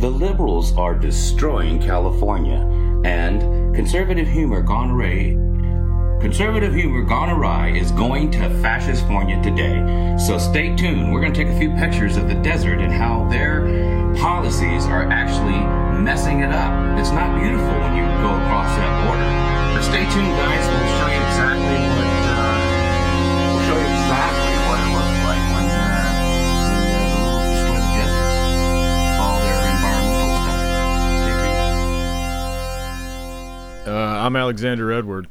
The liberals are destroying California, and conservative humor gone awry. Conservative humor gone awry is going to fascist California today. So stay tuned. We're going to take a few pictures of the desert and how their policies are actually messing it up. It's not beautiful when you go across that border. But stay tuned, guys. We'll show you exactly I'm Alexander Edward,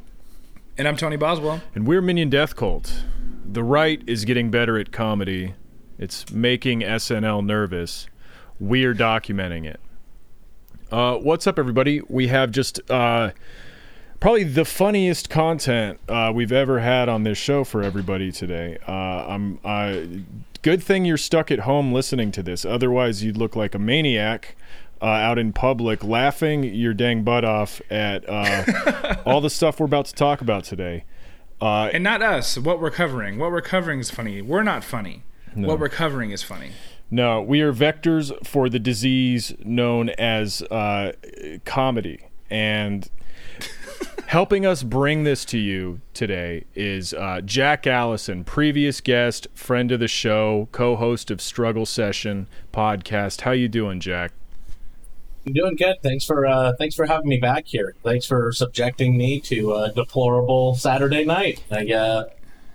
And I'm Tony Boswell. and we're Minion Death Cult. The right is getting better at comedy. It's making SNL nervous. We're documenting it. Uh, what's up, everybody? We have just uh, probably the funniest content uh, we've ever had on this show for everybody today. Uh, I'm uh, good thing you're stuck at home listening to this. Otherwise, you'd look like a maniac uh, out in public, laughing your dang butt off at uh, all the stuff we're about to talk about today. Uh, And not us, what we're covering. What we're covering is funny. We're not funny. What we're covering is funny. No, we are vectors for the disease known as uh, comedy. And helping us bring this to you today is uh, Jack Allison, previous guest, friend of the show, co-host of Struggle Session podcast. How you doing, Jack? I'm doing good. Thanks for uh, thanks for having me back here. Thanks for subjecting me to a deplorable Saturday night. I uh,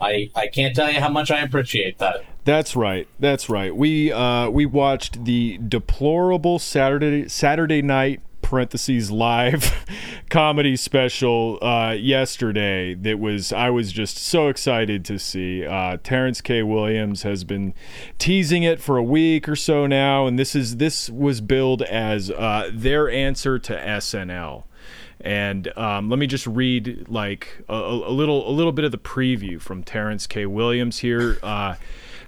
I I can't tell you how much I appreciate that. That's right. That's right. We uh, we watched the deplorable Saturday Saturday night parentheses live comedy special uh, yesterday. That was I was just so excited to see. Uh, Terrence K. Williams has been teasing it for a week or so now, and this is this was billed as uh, their answer to SNL. And um, let me just read like a, a little a little bit of the preview from Terrence K. Williams here. Uh,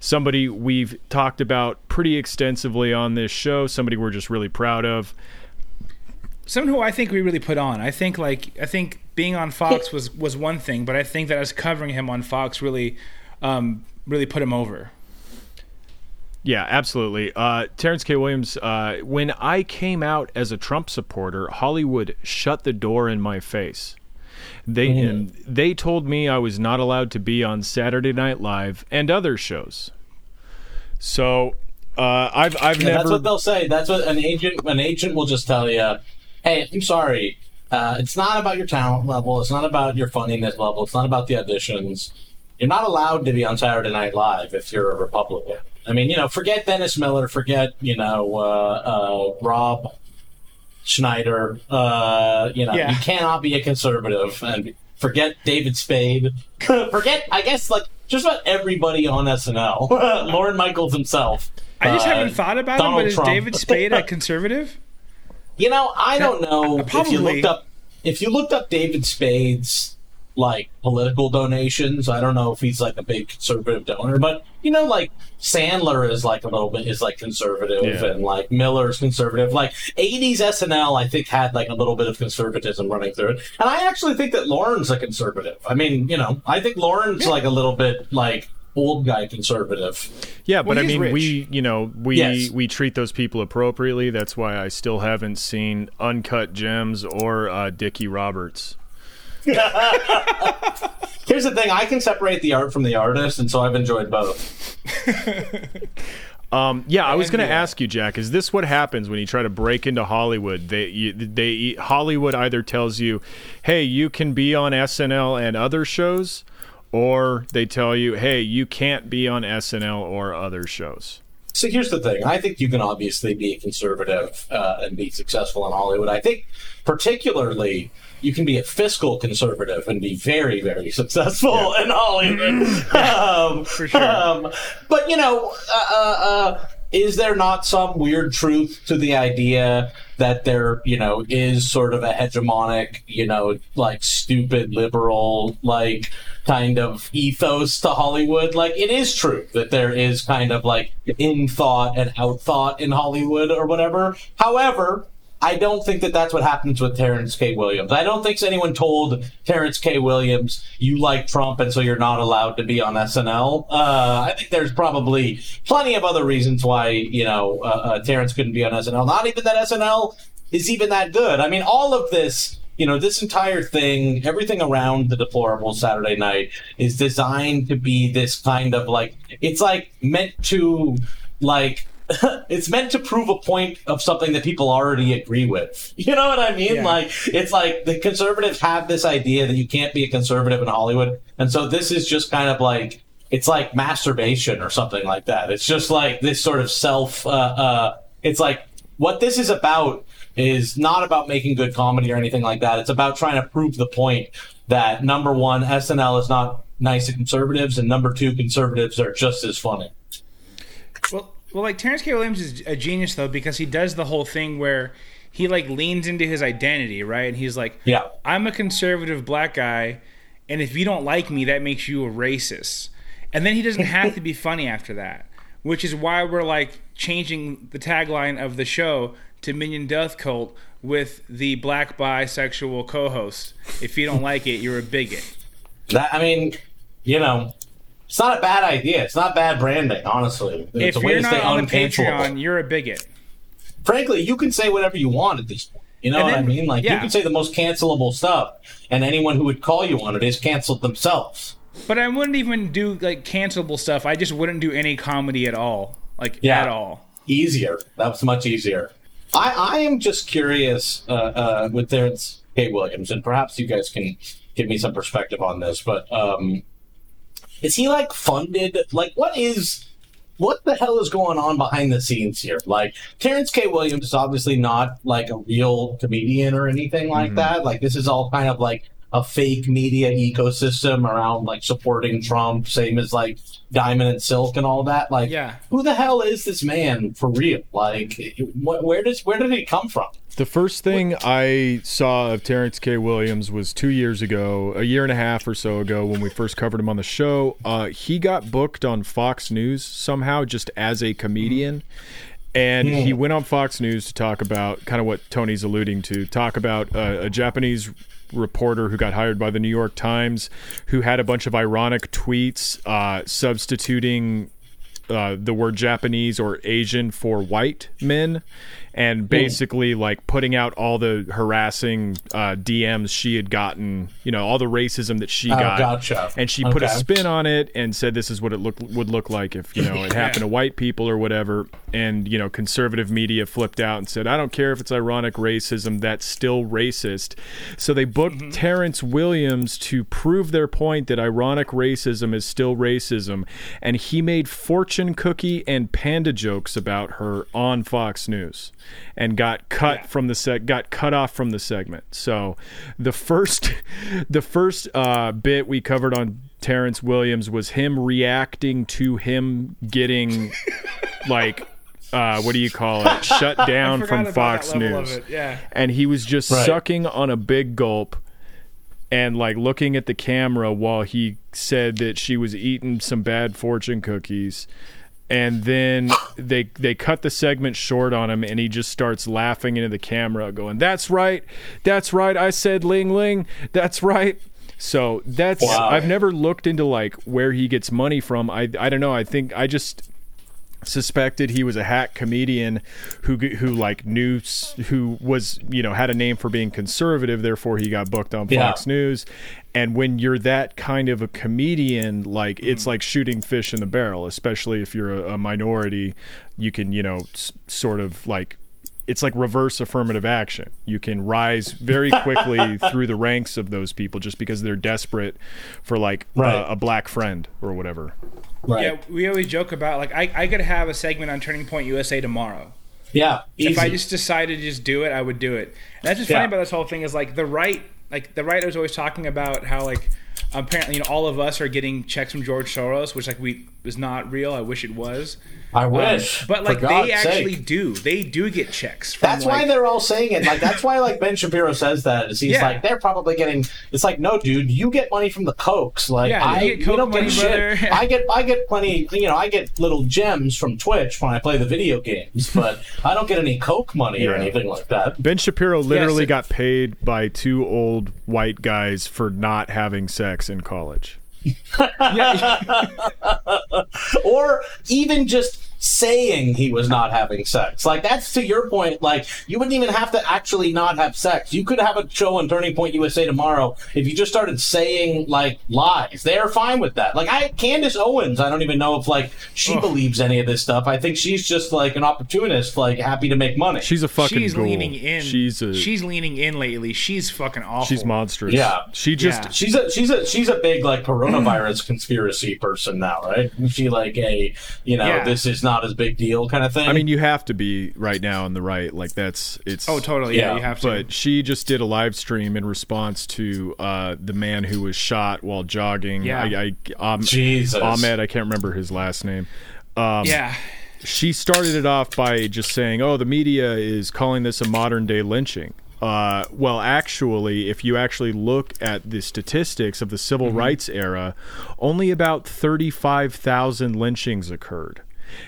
somebody we've talked about pretty extensively on this show. Somebody we're just really proud of. Someone who I think we really put on. I think like I think being on Fox was was one thing, but I think that us covering him on Fox really um, really put him over. Yeah, absolutely. Uh, Terrence K. Williams. Uh, when I came out as a Trump supporter, Hollywood shut the door in my face. They and they told me I was not allowed to be on Saturday Night Live and other shows. So uh, I've I've Yeah, never that's what they'll say. That's what an agent an agent will just tell you. Hey, I'm sorry. Uh, it's not about your talent level. It's not about your funniness level. It's not about the auditions. You're not allowed to be on Saturday Night Live if you're a Republican. I mean, you know, forget Dennis Miller. Forget you know uh, uh, Rob Schneider. Uh, you know, Yeah. you cannot be a conservative and forget David Spade. forget, I guess, like just about everybody on SNL. Lorne Michaels himself. I just Uh, haven't thought about him, but is Trump. David Spade a conservative? You know, I don't know if you looked up if you looked up David Spade's like political donations. I don't know if he's like a big conservative donor, but you know, like Sandler is like a little bit is like conservative, Yeah. and like Miller's conservative. Like '80s SNL, I think had like a little bit of conservatism running through it, and I actually think that Lorne's a conservative. I mean, you know, I think Lorne's like a little bit like old guy conservative. Yeah, but Well, I mean, rich. we you know we Yes. we treat those people appropriately. That's why I still haven't seen Uncut Gems or uh, Dickie Roberts. Here's the thing: I can separate the art from the artist, and so I've enjoyed both. Um, yeah, I was going to ask you, Jack. Is this what happens when you try to break into Hollywood? They you, they Hollywood either tells you, "Hey, you can be on SNL and other shows," or they tell you, "Hey, you can't be on SNL or other shows." So here's the thing. I think you can obviously be a conservative uh, and be successful in Hollywood. I think, particularly, you can be a fiscal conservative and be very, very successful in Hollywood. um, For sure. um, but you know, uh, uh, uh, is there not some weird truth to the idea that there, you know, is sort of a hegemonic, you know, like stupid liberal, like kind of ethos to Hollywood? Like it is true that there is kind of like in thought and out thought in Hollywood or whatever. However, I don't think that that's what happens with Terrence K. Williams. I don't think anyone told Terrence K. Williams you like Trump and so you're not allowed to be on SNL. Uh, I think there's probably plenty of other reasons why you know uh, uh, Terrence couldn't be on SNL. Not even that SNL is even that good. I mean, all of this you know, this entire thing, everything around the deplorable Saturday night is designed to be this kind of like, it's like meant to, like, it's meant to prove a point of something that people already agree with. You know what I mean? Yeah. Like, it's like the conservatives have this idea that you can't be a conservative in Hollywood. And so this is just kind of like, it's like masturbation or something like that. It's just like this sort of self, uh, uh, it's like what this is about is not about making good comedy or anything like that. It's about trying to prove the point that number one, SNL is not nice to conservatives, and number two, conservatives are just as funny. Well, well, like Terrence K. Williams is a genius though because he does the whole thing where he like leans into his identity, right? And he's like, "Yeah, I'm a conservative black guy, and if you don't like me, that makes you a racist." And then he doesn't have to be funny after that, which is why we're like changing the tagline of the show to Minion Death Cult with the black bisexual co-host. If you don't like it, you're a bigot. That I mean, you know, it's not a bad idea. It's not bad branding, honestly. It's if you're not on the Patreon, you're a bigot. Frankly, you can say whatever you want at this point. You know then, what I mean? Like yeah. you can say the most cancelable stuff, and anyone who would call you on it is canceled themselves. But I wouldn't even do like cancelable stuff. I just wouldn't do any comedy at all, like yeah. at all. Easier. That was much easier. I, I am just curious uh, uh, with Terrence K. Williams, and perhaps you guys can give me some perspective on this. But um, is he like funded? Like, what is what the hell is going on behind the scenes here? Like, Terrence K. Williams is obviously not like a real comedian or anything like mm-hmm. that. Like, this is all kind of like a fake media ecosystem around like supporting Trump, same as like Diamond and Silk and all that. Like, yeah. who the hell is this man for real? Like, wh- where does where did he come from? The first thing what? I saw of Terrence K. Williams was two years ago, a year and a half or so ago, when we first covered him on the show. Uh, he got booked on Fox News somehow, just as a comedian. And he went on Fox News to talk about kind of what Tony's alluding to, talk about uh, a Japanese reporter who got hired by the New York Times who had a bunch of ironic tweets uh, substituting uh, the word Japanese or Asian for white men and basically like putting out all the harassing uh, DMs she had gotten, you know, all the racism that she oh, got, gotcha. and she okay. put a spin on it and said this is what it look would look like if you know it happened to white people or whatever. And you know, conservative media flipped out and said, I don't care if it's ironic racism, that's still racist. So they booked mm-hmm. Terrence Williams to prove their point that ironic racism is still racism, and he made fortune cookie and panda jokes about her on Fox News and got cut yeah. from the set got cut off from the segment. So the first the first uh, bit we covered on Terrence Williams was him reacting to him getting like uh, what do you call it? Shut down from Fox News. Yeah. And he was just right. sucking on a big gulp and like looking at the camera while he said that she was eating some bad fortune cookies and then they they cut the segment short on him and he just starts laughing into the camera going that's right that's right i said ling ling that's right so that's wow. i've never looked into like where he gets money from i i don't know i think i just suspected he was a hack comedian who who like knew who was you know had a name for being conservative therefore he got booked on Fox yeah. News and when you're that kind of a comedian like it's mm. like shooting fish in the barrel especially if you're a, a minority you can you know s- sort of like it's like reverse affirmative action. You can rise very quickly through the ranks of those people just because they're desperate for like right. a, a, black friend or whatever. Right. Yeah, we always joke about like I, I could have a segment on Turning Point USA tomorrow. Yeah. Easy. If I just decided to just do it, I would do it. And that's just yeah. funny about this whole thing is like the right like the right was always talking about how like apparently you know all of us are getting checks from George Soros, which like we is not real. I wish it was. I wish. But like they God's actually do. They do get checks. From, That's why they're all saying it. Like that's why like Ben Shapiro says that. Is he's Yeah. like they're probably getting. It's like no, dude, you get money from the Kochs. Like Yeah, I, you get Koch don't money, get shit. brother. I get I get plenty. You know, I get little gems from Twitch when I play the video games, but I don't get any Koch money or anything like that. Ben Shapiro literally Yes. got paid by two old white guys for not having sex in college. or even just saying he was not having sex. Like that's to your point. Like you wouldn't even have to actually not have sex. You could have a show on Turning Point USA tomorrow if you just started saying like lies. They are fine with that. Like I, Candace Owens, I don't even know if like she believes any of this stuff. I think she's just like an opportunist, like happy to make money. She's a fucking she's ghoul. leaning in. She's a she's leaning in lately. She's fucking awful. she's monstrous. Yeah. She just Yeah. She's a she's a she's a big like coronavirus conspiracy person now, right? She like a you know Yeah. this is not as big deal kind of thing? I mean, you have to be right now on the right. Like that's it's. Oh, totally. Yeah, Yeah, you have to. But she just did a live stream in response to uh, the man who was shot while jogging. Yeah. I, I, um, Jesus. Ahmed. I can't remember his last name. Um, yeah. she started it off by just saying, "Oh, the media is calling this a modern day lynching." Uh, well, actually, if you actually look at the statistics of the civil Mm-hmm. rights era, only about thirty-five thousand lynchings occurred.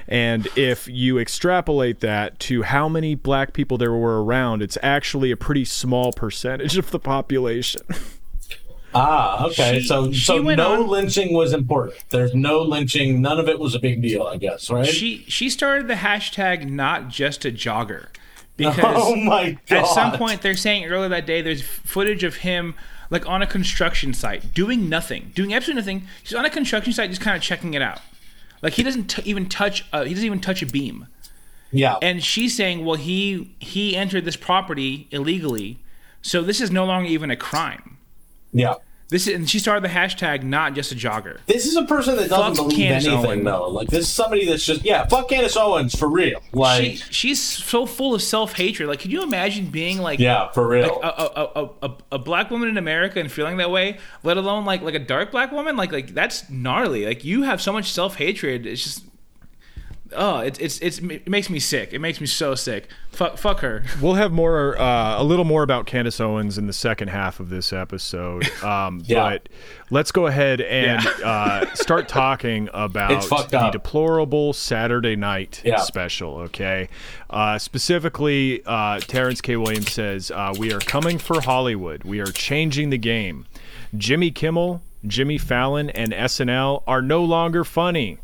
And if you extrapolate that to how many black people there were around, it's actually a pretty small percentage of the population. Ah, okay. She- so she so went no on- lynching was important. There's no lynching. None of it was a big deal, I guess, right? She she started the hashtag not just a jogger because oh my god! at some point they're saying earlier that day there's footage of him like on a construction site doing nothing, doing absolutely nothing. He's on a construction site just kind of checking it out. Like he doesn't t- even touch uh, he doesn't even touch a beam. yeah, And she's saying, well, he he entered this property illegally, so this is no longer even a crime. yeah. This is, and she started the hashtag not just a jogger. This is a person that doesn't Fuck believe Candace anything, Owens. though. Like this is somebody that's just yeah, fuck Candace Owens for real. Like She she's so full of self hatred. Like, could you imagine being like yeah, for real. a, a, a, a, a black woman in America and feeling that way, let alone like like a dark black woman? Like like that's gnarly. Like you have so much self hatred. It's just oh, it's it's it's it makes me sick. It makes me so sick. Fuck fuck her. We'll have more, uh, a little more about Candace Owens in the second half of this episode. Um, Yeah. But let's go ahead and Yeah. uh, start talking about the up. deplorable Saturday night Yeah. special. Okay, uh, specifically, uh, Terrence K. Williams says uh, we are coming for Hollywood. We are changing the game. Jimmy Kimmel, Jimmy Fallon, and SNL are no longer funny.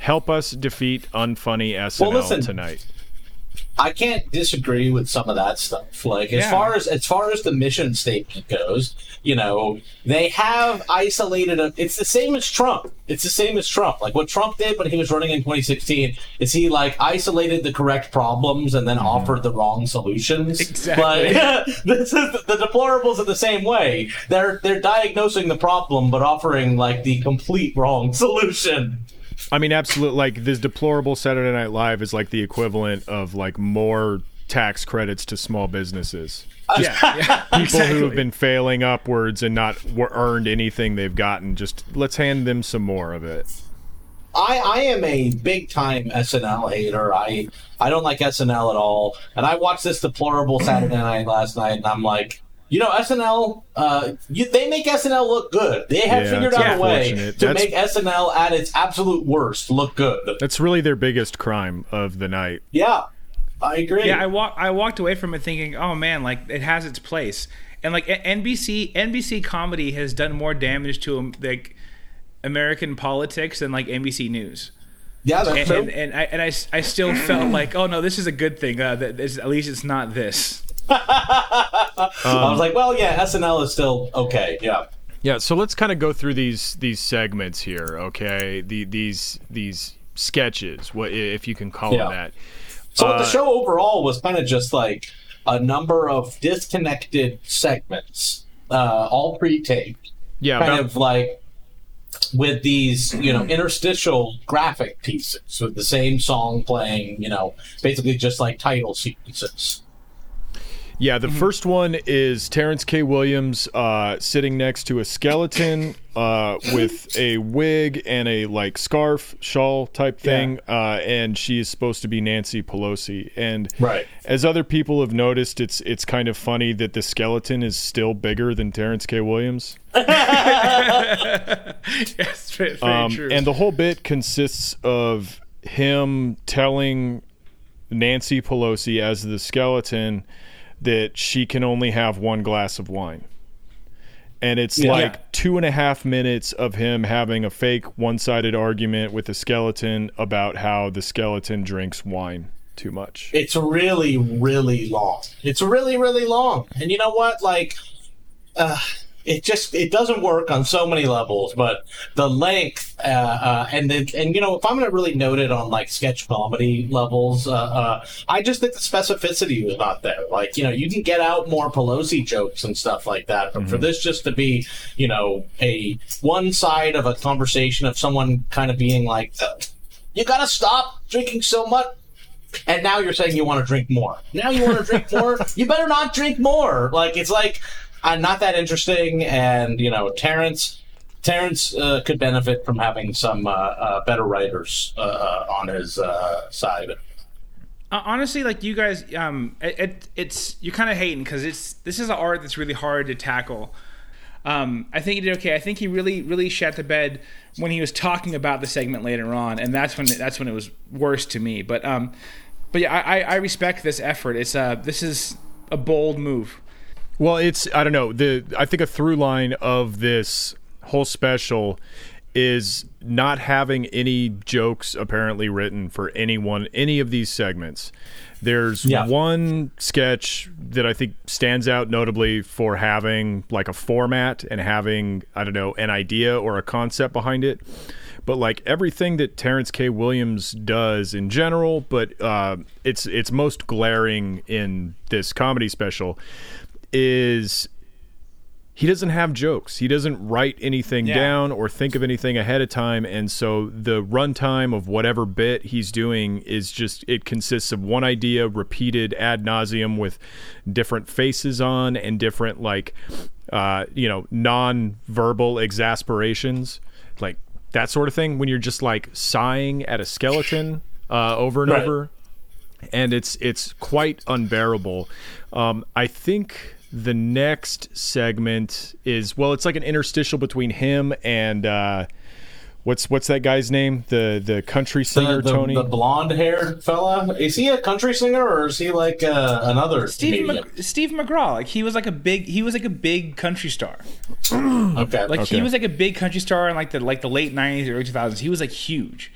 Help us defeat unfunny SNL listen. tonight. I can't disagree with some of that stuff. Like as Yeah. far as as far as the mission statement goes, you know, they have isolated a, it's the same as Trump. It's the same as Trump. Like what Trump did when he was running in 2016 is he like isolated the correct problems and then mm-hmm. offered the wrong solutions. Exactly. But this is the deplorables are the same way. They're they're diagnosing the problem but offering like the complete wrong solution. I mean, absolutely. Like this deplorable Saturday Night Live is like the equivalent of like more tax credits to small businesses. Uh, yeah, yeah People exactly. who have been failing upwards and not w- earned anything they've gotten. Just let's hand them some more of it. I, I am a big time SNL hater. I I don't like SNL at all. And I watched this deplorable Saturday night last night, and I'm like, you know, SNL, uh, you, they make SNL look good. They have Yeah, figured out a way to That's- make SNL at its absolute worst look good. That's really their biggest crime of the night. Yeah, I agree. Yeah, I walk. I walked away from it thinking, oh man, like it has its place, and like NBC NBC comedy has done more damage to um, like American politics than like NBC News. yeah, that's And, true. and, and I and I, I still felt like, oh no, this is a good thing. Uh, that at least it's not this. I was like, well, yeah, SNL is still okay. Yeah. Yeah, so let's kind of go through these these segments here, okay? The these these sketches, what if you can call Yeah. them that. So Uh, the show overall was kind of just like a number of disconnected segments, uh, all pre-taped. Yeah, kind about- of like with these, you know, interstitial graphic pieces with the same song playing, you know, basically just like title sequences. Yeah, the first one is Terrence K. Williams uh, sitting next to a skeleton uh, with a wig and a like scarf, shawl type thing, uh, and she is supposed to be Nancy Pelosi. And Right. as other people have noticed, it's it's kind of funny that the skeleton is still bigger than Terrence K. Williams. Yes, very, very Um, true. and the whole bit consists of him telling Nancy Pelosi as the skeleton that she can only have one glass of wine. And it's Yeah. like two and a half minutes of him having a fake one sided argument with the skeleton about how the skeleton drinks wine too much. It's really, really long. It's really, really long. And you know what? Like, uh, it just it doesn't work on so many levels. But the length uh, uh, and the, and you know, if I'm going to really note it on like sketch comedy levels, uh, uh, I just think the specificity was not there. Like, you know, you can get out more Pelosi jokes and stuff like that, but for this just to be, you know, a one side of a conversation of someone kind of being like. Uh, you gotta stop drinking so much and now you're saying you want to drink more. Now you want to drink more. You better not drink more. Like it's like I'm not that interesting, and you know Terrence. Terrence uh, could benefit from having some uh, uh, better writers uh, uh, on his uh, side. Honestly, like you guys, um, it, it it's you're kind of hating because it's this is an art that's really hard to tackle. Um, I think he did okay. I think he really, really shat the bed when he was talking about the segment later on, and that's when that's when it was worse to me. But um, but yeah, I, I I respect this effort. It's uh, this is a bold move. Well, it's I don't know. The I think a through line of this whole special is not having any jokes apparently written for anyone any of these segments. There's Yeah. one sketch that I think stands out notably for having like a format and having I don't know an idea or a concept behind it. But like everything that Terrence K. Williams does in general, but uh, it's it's most glaring in this comedy special is he doesn't have jokes. He doesn't write anything Yeah. down or think of anything ahead of time, and so the runtime of whatever bit he's doing is just it consists of one idea repeated ad nauseum with different faces on and different like uh, you know non-verbal exasperations, like that sort of thing. When you're just like sighing at a skeleton uh, over and Right. over and it's it's quite unbearable. Um, I think the next segment is well, it's like an interstitial between him and uh, what's what's that guy's name? The the country singer the, the, Tony. the blonde haired fella is he a country singer or is he like uh, another Steve comedian? Steve McGraw, like he was like a big he was like a big country star. okay, Like Okay. he was like a big country star in like the like the late '90s or early 2000s. He was like huge.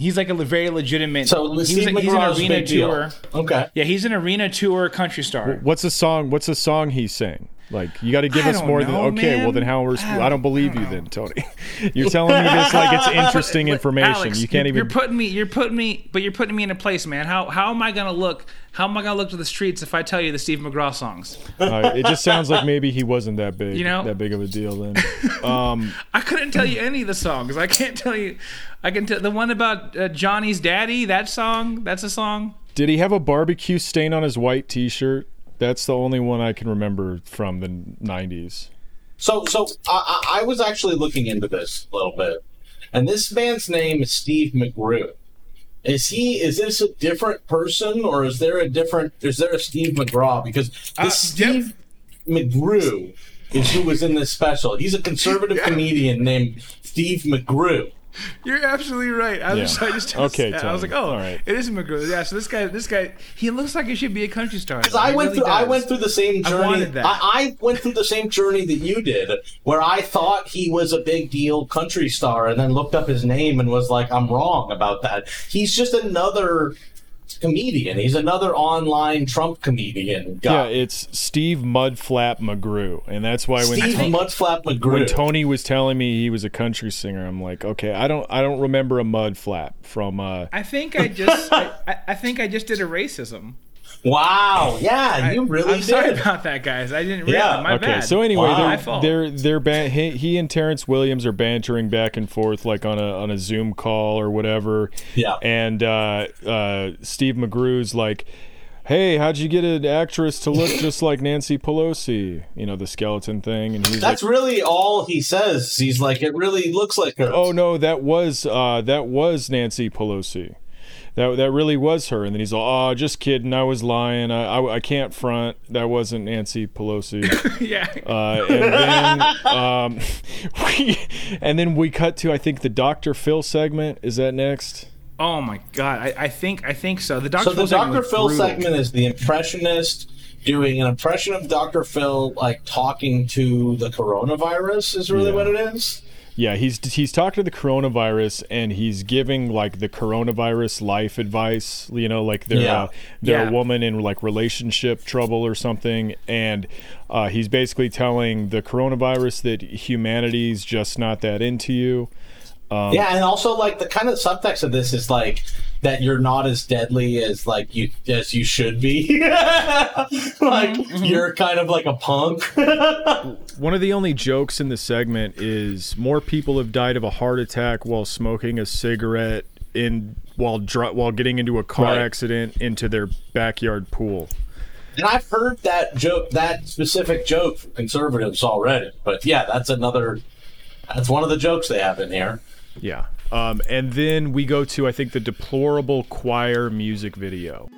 He's like a very legitimate. so he Steve was, he's an arena tour. Okay, Yeah, he's an arena tour country star. what's the song? What's the song he sang? Like you got to give I us don't more than know, okay. Well, then how? Are, I I don't- don't believe you, then Tony. You're telling me this like it's interesting information. Alex, you can't even. You're putting me. You're putting me. But you're putting me in a place, man. How how am I gonna look? How am I gonna look to the streets if I tell you the Steve McGraw songs? uh, it just sounds like maybe he wasn't that big. You know? that big of a deal then. Um, I couldn't tell you any of the songs. I can't tell you. I can tell the one about uh, Johnny's daddy. That song. That's a song. Did he have a barbecue stain on his white T-shirt? That's the only one I can remember from the '90s. So, so I, I I was actually looking into this a little bit, and this man's name is Steve McGrew. Is he? Is this a different person, or is there a different? Is there a Steve McGraw? Because this Uh, Steve McGrew is who was in this special. He's a conservative comedian named Steve McGrew. You're absolutely right. I was Yeah. I just Okay, I was like, oh, All right. it is McGrew. Yeah. So this guy, this guy, he looks like he should be a country star. Because I He went really through, I went through the same I journey. wanted that. I, I went through the same journey that you did, where I thought he was a big deal country star, and then looked up his name and was like, "I'm wrong about that." He's just another comedian. He's another online Trump comedian Yeah, it's Steve Mudflap McGrew, and that's why when Steve To- Mudflap McGrew. when Tony was telling me he was a country singer, I'm like, okay, I don't I don't remember a Mudflap from. Uh, I think I just, I, I- I think I just did a racism. Wow, yeah, you really I'm sorry did. about that, guys. I didn't Yeah, realize. My okay, bad. so anyway, Wow. They're they're they're ban- he, he and Terrence Williams are bantering back and forth like on a on a Zoom call or whatever. Yeah. and uh, uh, Steve McGrew's like. "Hey, how'd you get an actress to look just like Nancy Pelosi?" You know, the skeleton thing, and he's That's like, really all he says. He's like, it really looks like her. "Oh no, that was uh, that was Nancy Pelosi." That, that really was her, and then he's all, "Oh, just kidding. I was lying. I, I, I can't front. That wasn't Nancy Pelosi." yeah. Uh, and then um, we, and then we cut to I think the Dr. Phil segment. Is that next? oh my god. I, I think I think so. The Dr. So the Phil segment Dr. Phil brutal. segment is the impressionist doing an impression of Dr. Phil, like talking to the coronavirus. Is really Yeah. what it is. Yeah, he's he's talking to the coronavirus and he's giving like the coronavirus life advice. You know, like they're Yeah. uh, they're Yeah. a woman in like relationship trouble or something, and uh, he's basically telling the coronavirus that humanity's just not that into you. Um, yeah, and also like the kind of subtext of this is like that you're not as deadly as like you as you should be. like Mm-hmm. you're kind of like a punk. One of the only jokes in the segment is more people have died of a heart attack while smoking a cigarette in while dri- while getting into a car Right. accident into their backyard pool. And I've heard that joke, that specific joke from conservatives already. But yeah, that's another. That's one of the jokes they have in here. Yeah. Um, and then we go to I think the deplorable choir music video.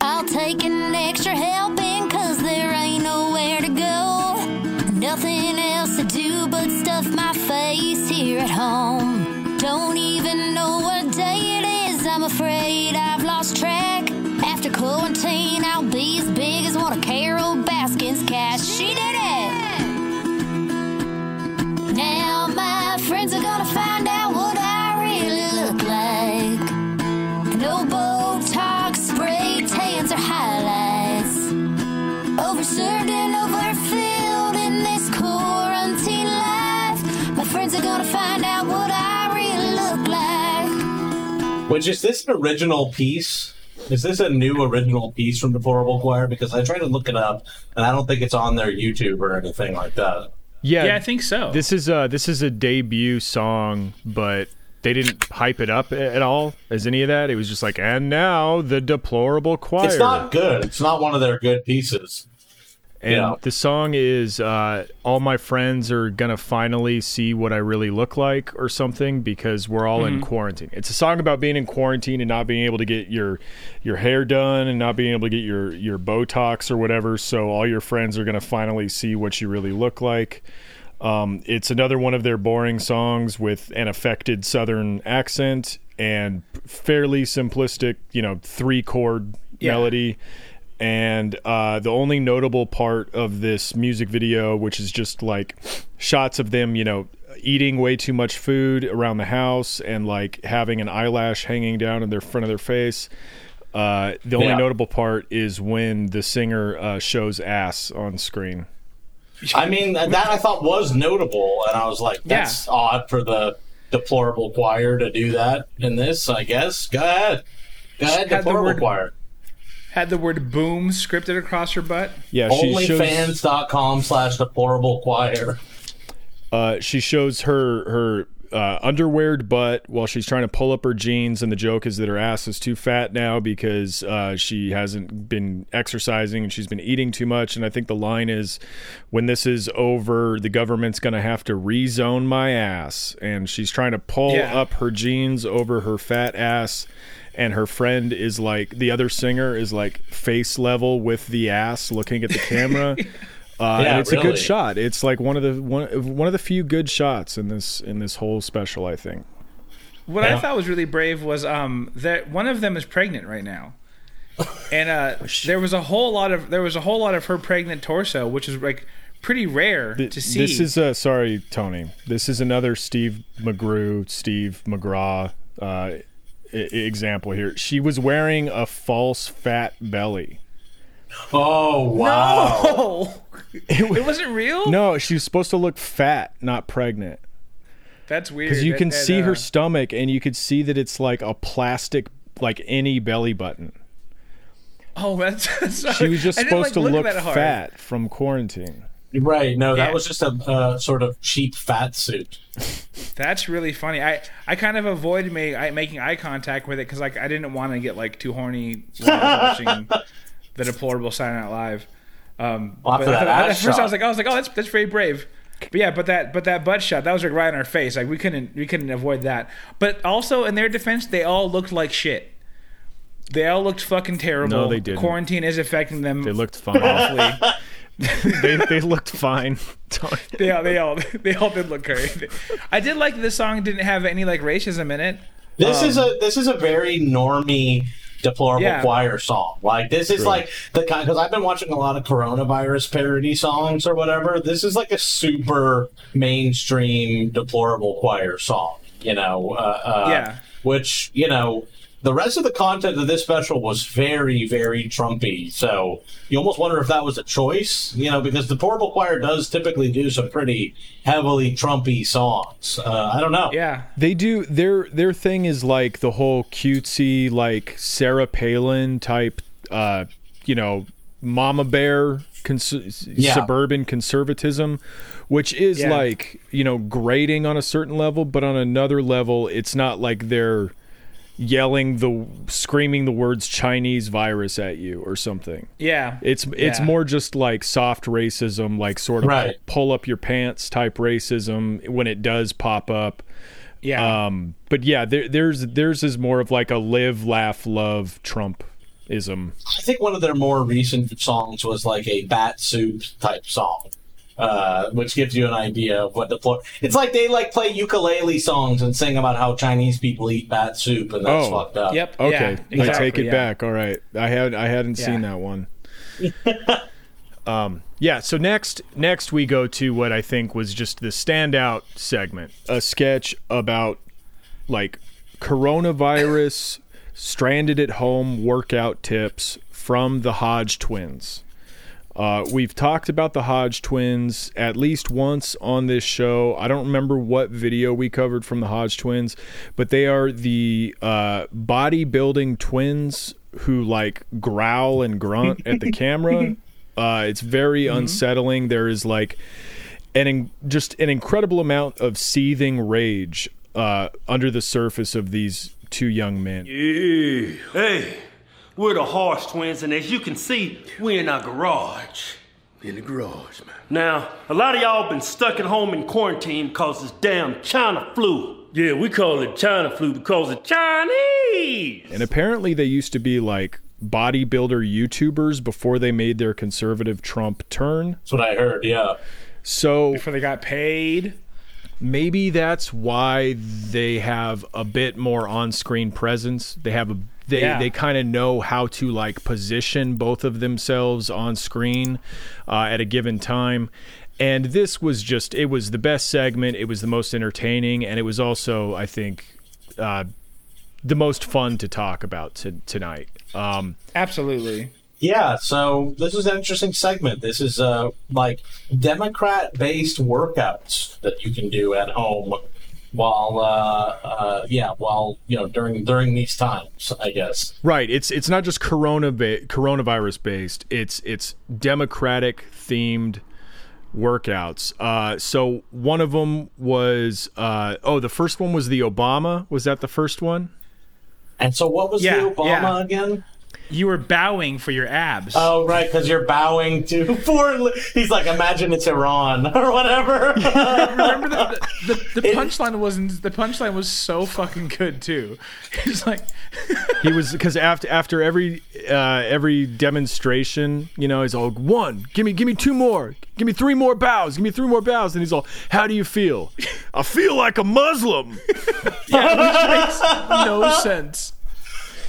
I'll take an extra helping cause there ain't nowhere to go. Nothing else to do but stuff my face here at home. Don't even know what day it is, I'm afraid I've lost track. After quarantine, I'll be as big as one of Carole Baskin's cats. She did it! Now my friends are gonna find out No Botox, spray tans, or highlights. Overserved and overfilled in this quarantine life. My friends are gonna find out what I really look like. Which is this an original piece? Is this a new original piece from Deplorable Choir? Because I tried to look it up, and I don't think it's on their YouTube or anything like that. Yeah, Yeah, I think so. This is a this is a debut song, but they didn't hype it up at all as any of that. It was just like, and now the deplorable choir. It's not good. It's not one of their good pieces. and yeah. the song is uh, all my friends are gonna finally see what I really look like or something because we're all in quarantine. It's a song about being in quarantine and not being able to get your your hair done and not being able to get your your Botox or whatever. So all your friends are gonna finally see what you really look like. Um, it's another one of their boring songs with an affected Southern accent and fairly simplistic, you know, three chord Yeah. melody. And uh, the only notable part of this music video, which is just like shots of them, you know, eating way too much food around the house and like having an eyelash hanging down in their front of their face. Uh, the only Yeah. notable part is when the singer uh, shows ass on screen. I mean, that I thought was notable, and I was like, that's odd for the Deplorable Choir to do that in this, I guess. Go ahead. Go ahead, Had the Deplorable word- Choir. Had the word boom scripted across her butt. Yeah, she shows Onlyfans.com slash Deplorable Choir. uh, she shows her her uh, underweared butt while she's trying to pull up her jeans, and the joke is that her ass is too fat now because uh, she hasn't been exercising and she's been eating too much. And I think the line is, "When this is over, the government's going to have to rezone my ass." And she's trying to pull Yeah. up her jeans over her fat ass. And her friend is like the other singer is like face level with the ass, looking at the camera. Uh, Yeah, and it's a good shot. It's like one of the one one of the few good shots in this in this whole special. I think. What Yeah. I thought was really brave was um that one of them is pregnant right now. And uh there was a whole lot of there was a whole lot of her pregnant torso, which is like pretty rare to see. This is uh, sorry, Tony. This is another Steve McGrew, Steve McGraw uh, I- example here. She was wearing a false fat belly. Oh, wow. Oh, it wasn't real. No, she was supposed to look fat, not pregnant. that's weird. Because you can that, see uh, her stomach, and you could see that it's like a plastic, like any belly button. Oh, that's. that's She was just supposed like, to look that fat from quarantine. Right. No, that Yeah. was just a uh, sort of cheap fat suit. That's really funny. I, I kind of avoided ma- I, making eye contact with it because like I didn't want to get like too horny while I was watching the deplorable Saturday Night Live. Um, Well, after but that at ass first I was like, I was like, oh, that's that's very brave. But yeah, but that but that butt shot that was like right in our face. Like we couldn't we couldn't avoid that. But also in their defense, they all looked like shit. They all looked fucking terrible. No, they didn't. Quarantine is affecting them. They looked fine. awfully. they, they looked fine. they all they all they all did look great. I did like that this song didn't have any like racism in it. This is a this is a very normie deplorable Yeah. choir song. Like this is like the kind because I've been watching a lot of coronavirus parody songs or whatever. This is like a super mainstream deplorable choir song. You know, uh, uh, Yeah. Which you know. The rest of the content of this special was very, very Trumpy. So you almost wonder if that was a choice, you know, because the Deplorable Choir does typically do some pretty heavily Trumpy songs. Uh, I don't know. Yeah. They do their their thing is like the whole cutesy like Sarah Palin type uh you know mama bear cons- Yeah. suburban conservatism which is Yeah. like you know grating on a certain level but on another level it's not like they're yelling the screaming the words Chinese virus at you or something Yeah. it's it's Yeah. more just like soft racism, like sort of Right. pull up your pants type racism when it does pop up. Yeah. Um, but yeah, there, there's theirs is more of like a live, laugh, love Trumpism. I think one of their more recent songs was like a bat soup type song, uh, which gives you an idea of what the plot. It's like they like play ukulele songs and sing about how Chinese people eat bat soup, and that's Oh. fucked up. Yep. Okay, Yeah, I take it yeah. back. All right, I had I hadn't seen that one. um, yeah. So next next we go to what I think was just the standout segment, a sketch about like coronavirus stranded at home workout tips from the Hodge twins. Uh, we've talked about the Hodge twins at least once on this show. I don't remember what video we covered from the Hodge twins, but they are the uh, bodybuilding twins who like growl and grunt at the camera. Uh, it's very unsettling. There is like an in, just an incredible amount of seething rage uh, under the surface of these two young men. Yeah. Hey, we're the Hodge Twins, and as you can see, we're in our garage. In the garage, man. Now, a lot of y'all been stuck at home in quarantine because this damn China flu. Yeah, we call it China flu because it's Chinese. And apparently, they used to be like bodybuilder YouTubers before they made their conservative Trump turn. That's what I heard. Yeah. So Before they got paid. maybe that's why they have a bit more on-screen presence. They have a they Yeah. they kind of know how to like position both of themselves on screen uh, at a given time. And this was just it was the best segment. It was the most entertaining, and it was also I think uh, the most fun to talk about to, tonight. Um, Absolutely. Yeah, so this is an interesting segment. This is uh, like Democrat based workouts that you can do at home while uh, uh, yeah, while you know during during these times, I guess. Right. It's it's not just corona ba- coronavirus based. It's it's democratic themed workouts. Uh, so one of them was uh, oh the first one was the Obama. Was that the first one? And so what was Yeah, the Obama yeah. again? You were bowing for your abs. Oh, right, because you're bowing to foreign. He's like, imagine it's Iran or whatever. Remember the the, the, the punchline wasn't the punchline was so fucking good too. It's like He was because after after every uh, every demonstration, you know, he's all one. Give me give me two more. Give me three more bows. Give me three more bows. And he's all, how do you feel? I feel like a Muslim. Yeah, which makes no sense.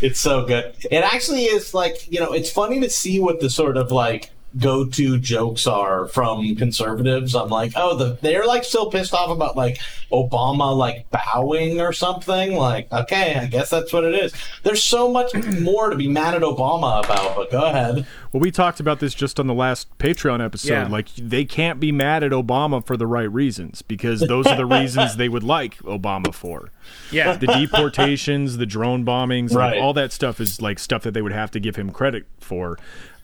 It's so good. It actually is like, you know, it's funny to see what the sort of like go to jokes are from conservatives. I'm like, oh, the they're like still pissed off about like Obama like bowing or something. Like, okay, I guess that's what it is. There's so much more to be mad at Obama about, but go ahead. Well, we talked about this just on the last Patreon episode. Yeah. Like, they can't be mad at Obama for the right reasons because those are the reasons they would like Obama for. Yeah. The deportations, the drone bombings, like, all that stuff is like stuff that they would have to give him credit for.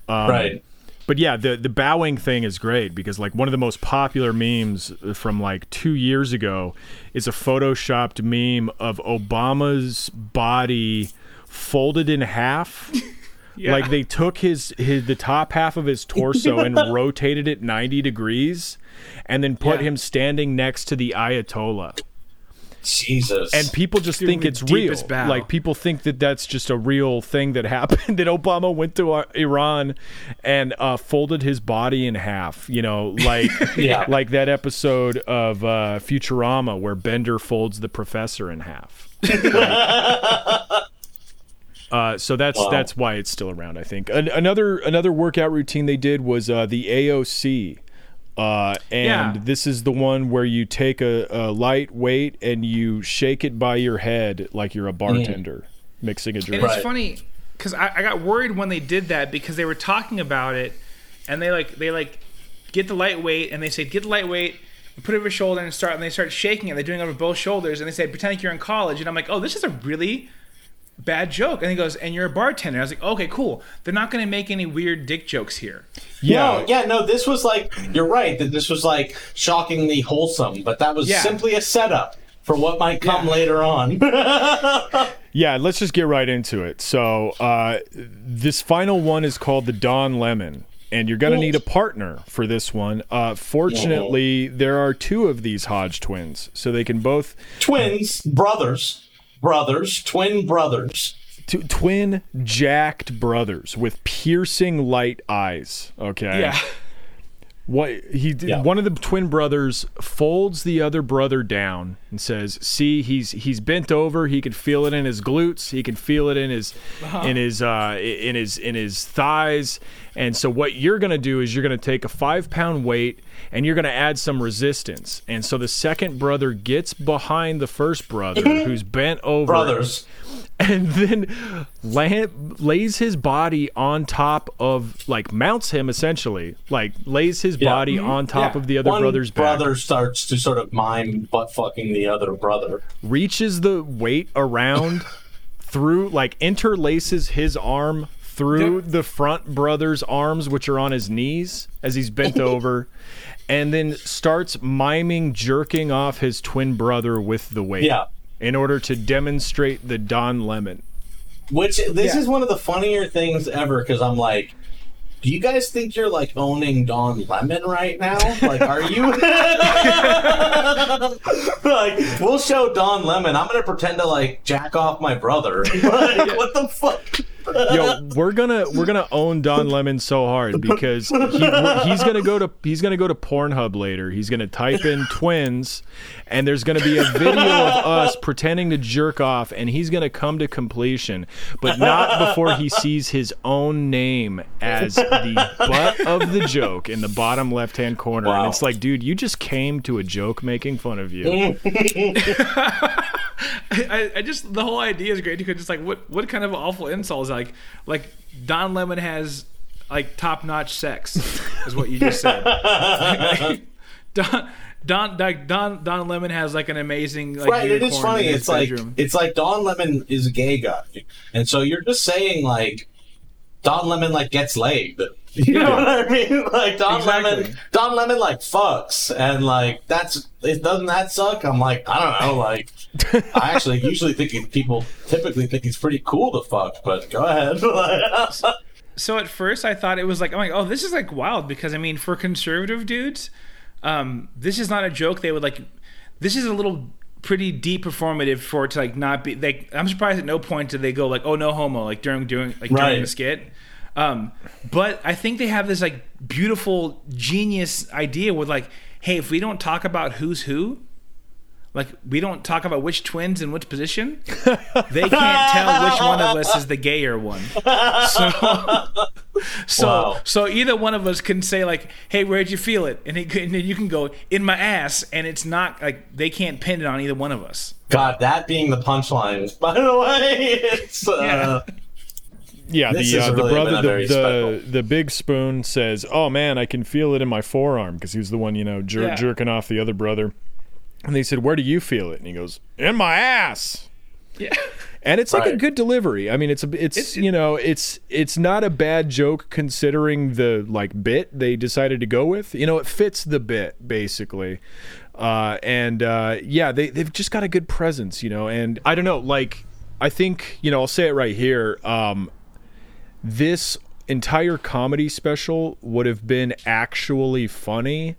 Um, right. But yeah, the the bowing thing is great because like one of the most popular memes from like two years ago is a photoshopped meme of Obama's body folded in half Yeah. Like they took his, his the top half of his torso and rotated it 90 degrees and then put Yeah. him standing next to the Ayatollah. Jesus. And people just Doing think it's real. bow. Like people think that that's just a real thing that happened. That Obama went to uh, Iran and uh, folded his body in half. You know, like Yeah. like that episode of uh, Futurama where Bender folds the professor in half. Uh, so that's Wow. that's why it's still around. I think An- another another workout routine they did was uh, the AOC, uh, and Yeah. this is the one where you take a, a light weight and you shake it by your head like you're a bartender mixing a drink. And Right. it's funny because I, I got worried when they did that because they were talking about it, and they like they like get the lightweight and they say get the lightweight and put it over your shoulder and start and they start shaking it. They're doing it over both shoulders and they say pretend like you're in college and I'm like oh this is a really bad joke and he goes and you're a bartender. I was like okay cool. They're not going to make any weird dick jokes here. No, yeah, no, this was like, you're right, that this was like shockingly wholesome, but that was Yeah. simply a setup for what might come Yeah. later on. Yeah, let's just get right into it. So uh, this final one is called the Don Lemon. And you're going to need a partner for this one. Uh, fortunately, there are two of these Hodge twins, so they can both Twins, brothers, brothers, twin brothers. T- twin jacked brothers with piercing light eyes. Okay. Yeah. What he did, Yeah. one of the twin brothers folds the other brother down and says, "See, he's he's bent over. He can feel it in his glutes. He can feel it in his in his uh, in his in his thighs. And so, what you're gonna do is you're gonna take a five pound weight and you're gonna add some resistance. And so the second brother gets behind the first brother mhm. who's bent over Brothers. and then lays his body on top of like mounts him essentially like lays his Yeah. body mm-hmm. on top Yeah. of the other One brother's back brother starts to sort of mime butt fucking the other brother. reaches the weight around through like interlaces his arm through the front brother's arms which are on his knees as he's bent over and then starts miming jerking off his twin brother with the weight Yeah. in order to demonstrate the don lemon Which this Yeah. is one of the funnier things ever because I'm like, do you guys think you're like owning Don Lemon right now? Like, are you? like, we'll show Don Lemon. I'm gonna pretend to like jack off my brother. Like, what the fuck? Yo, we're gonna we're gonna own Don Lemon so hard because he, he's gonna go to he's gonna go to Pornhub later. He's gonna type in twins, and there's gonna be a video of us pretending to jerk off, and he's gonna come to completion, but not before he sees his own name as the butt of the joke in the bottom left hand corner. Wow. And it's like, dude, you just came to a joke making fun of you. I, I just the whole idea is great because it's like what what kind of awful insult is like like Don Lemon has like top notch sex is what you just said. Don Don like Don Don Lemon has like an amazing like right, it is funny. It's like it's like Don Lemon is a gay guy, and so you're just saying like Don Lemon like gets laid. You know what I mean? Like Don Exactly. Lemon, Don Lemon like fucks, and like that's it. Doesn't that suck? I'm like I don't know. Like I actually usually think people typically think it's pretty cool to fuck, but go ahead. so at first I thought it was like I'm like oh this is like wild because I mean for conservative dudes, um, this is not a joke. They would like this is a little pretty deep performative for it to like not be like I'm surprised at no point did they go like oh no homo like during during like during the skit. Um, but I think they have this like beautiful genius idea with like hey if we don't talk about who's who. Like we don't talk about which twins in which position. They can't tell which one of us is the gayer one. So, so, Wow. so either one of us can say like, "Hey, where'd you feel it?" And, it, and then you can go in my ass, and it's not like they can't pin it on either one of us. God, that being the punchline. By the way, it's uh, Yeah. Yeah, This the uh, the really been brother, the, the, the big spoon says, "Oh man, I can feel it in my forearm," because he was the one you know jer- Yeah. jerking off the other brother. And they said, "Where do you feel it?" And he goes, "In my ass." Yeah. And it's like a good delivery. I mean, it's a, it's, It's- you know, it's it's not a bad joke considering the like bit they decided to go with. You know, it fits the bit basically. Uh, and uh, yeah, they they've just got a good presence, you know. And I don't know, like I think you know, I'll say it right here. Um, this entire comedy special would have been actually funny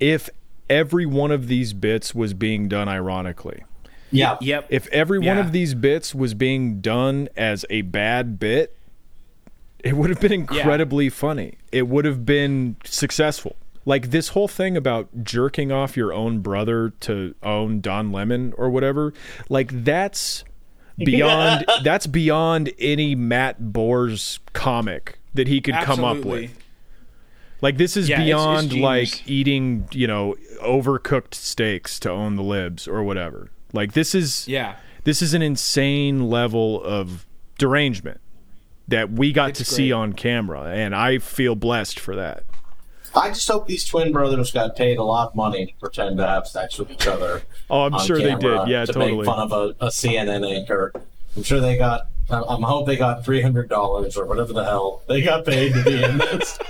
if every one of these bits was being done ironically. Yeah. Yep. If every one of these bits was being done as a bad bit, it would have been incredibly funny. It would have been successful. Like this whole thing about jerking off your own brother to own Don Lemon or whatever, like that's beyond that's beyond any Matt Bors comic that he could come up with. Like this is Yeah, it's- it's beyond like eating, you know, overcooked steaks to own the libs or whatever. Like this is Yeah. this is an insane level of derangement that we got It's to see on camera and I feel blessed for that. I just hope these twin brothers got paid a lot of money to pretend to have sex with each other. Oh, I'm sure they did. Yeah, to totally. make fun of a, a CNN anchor. I'm sure they got. I I hope they got three hundred dollars or whatever the hell they got paid to be in this.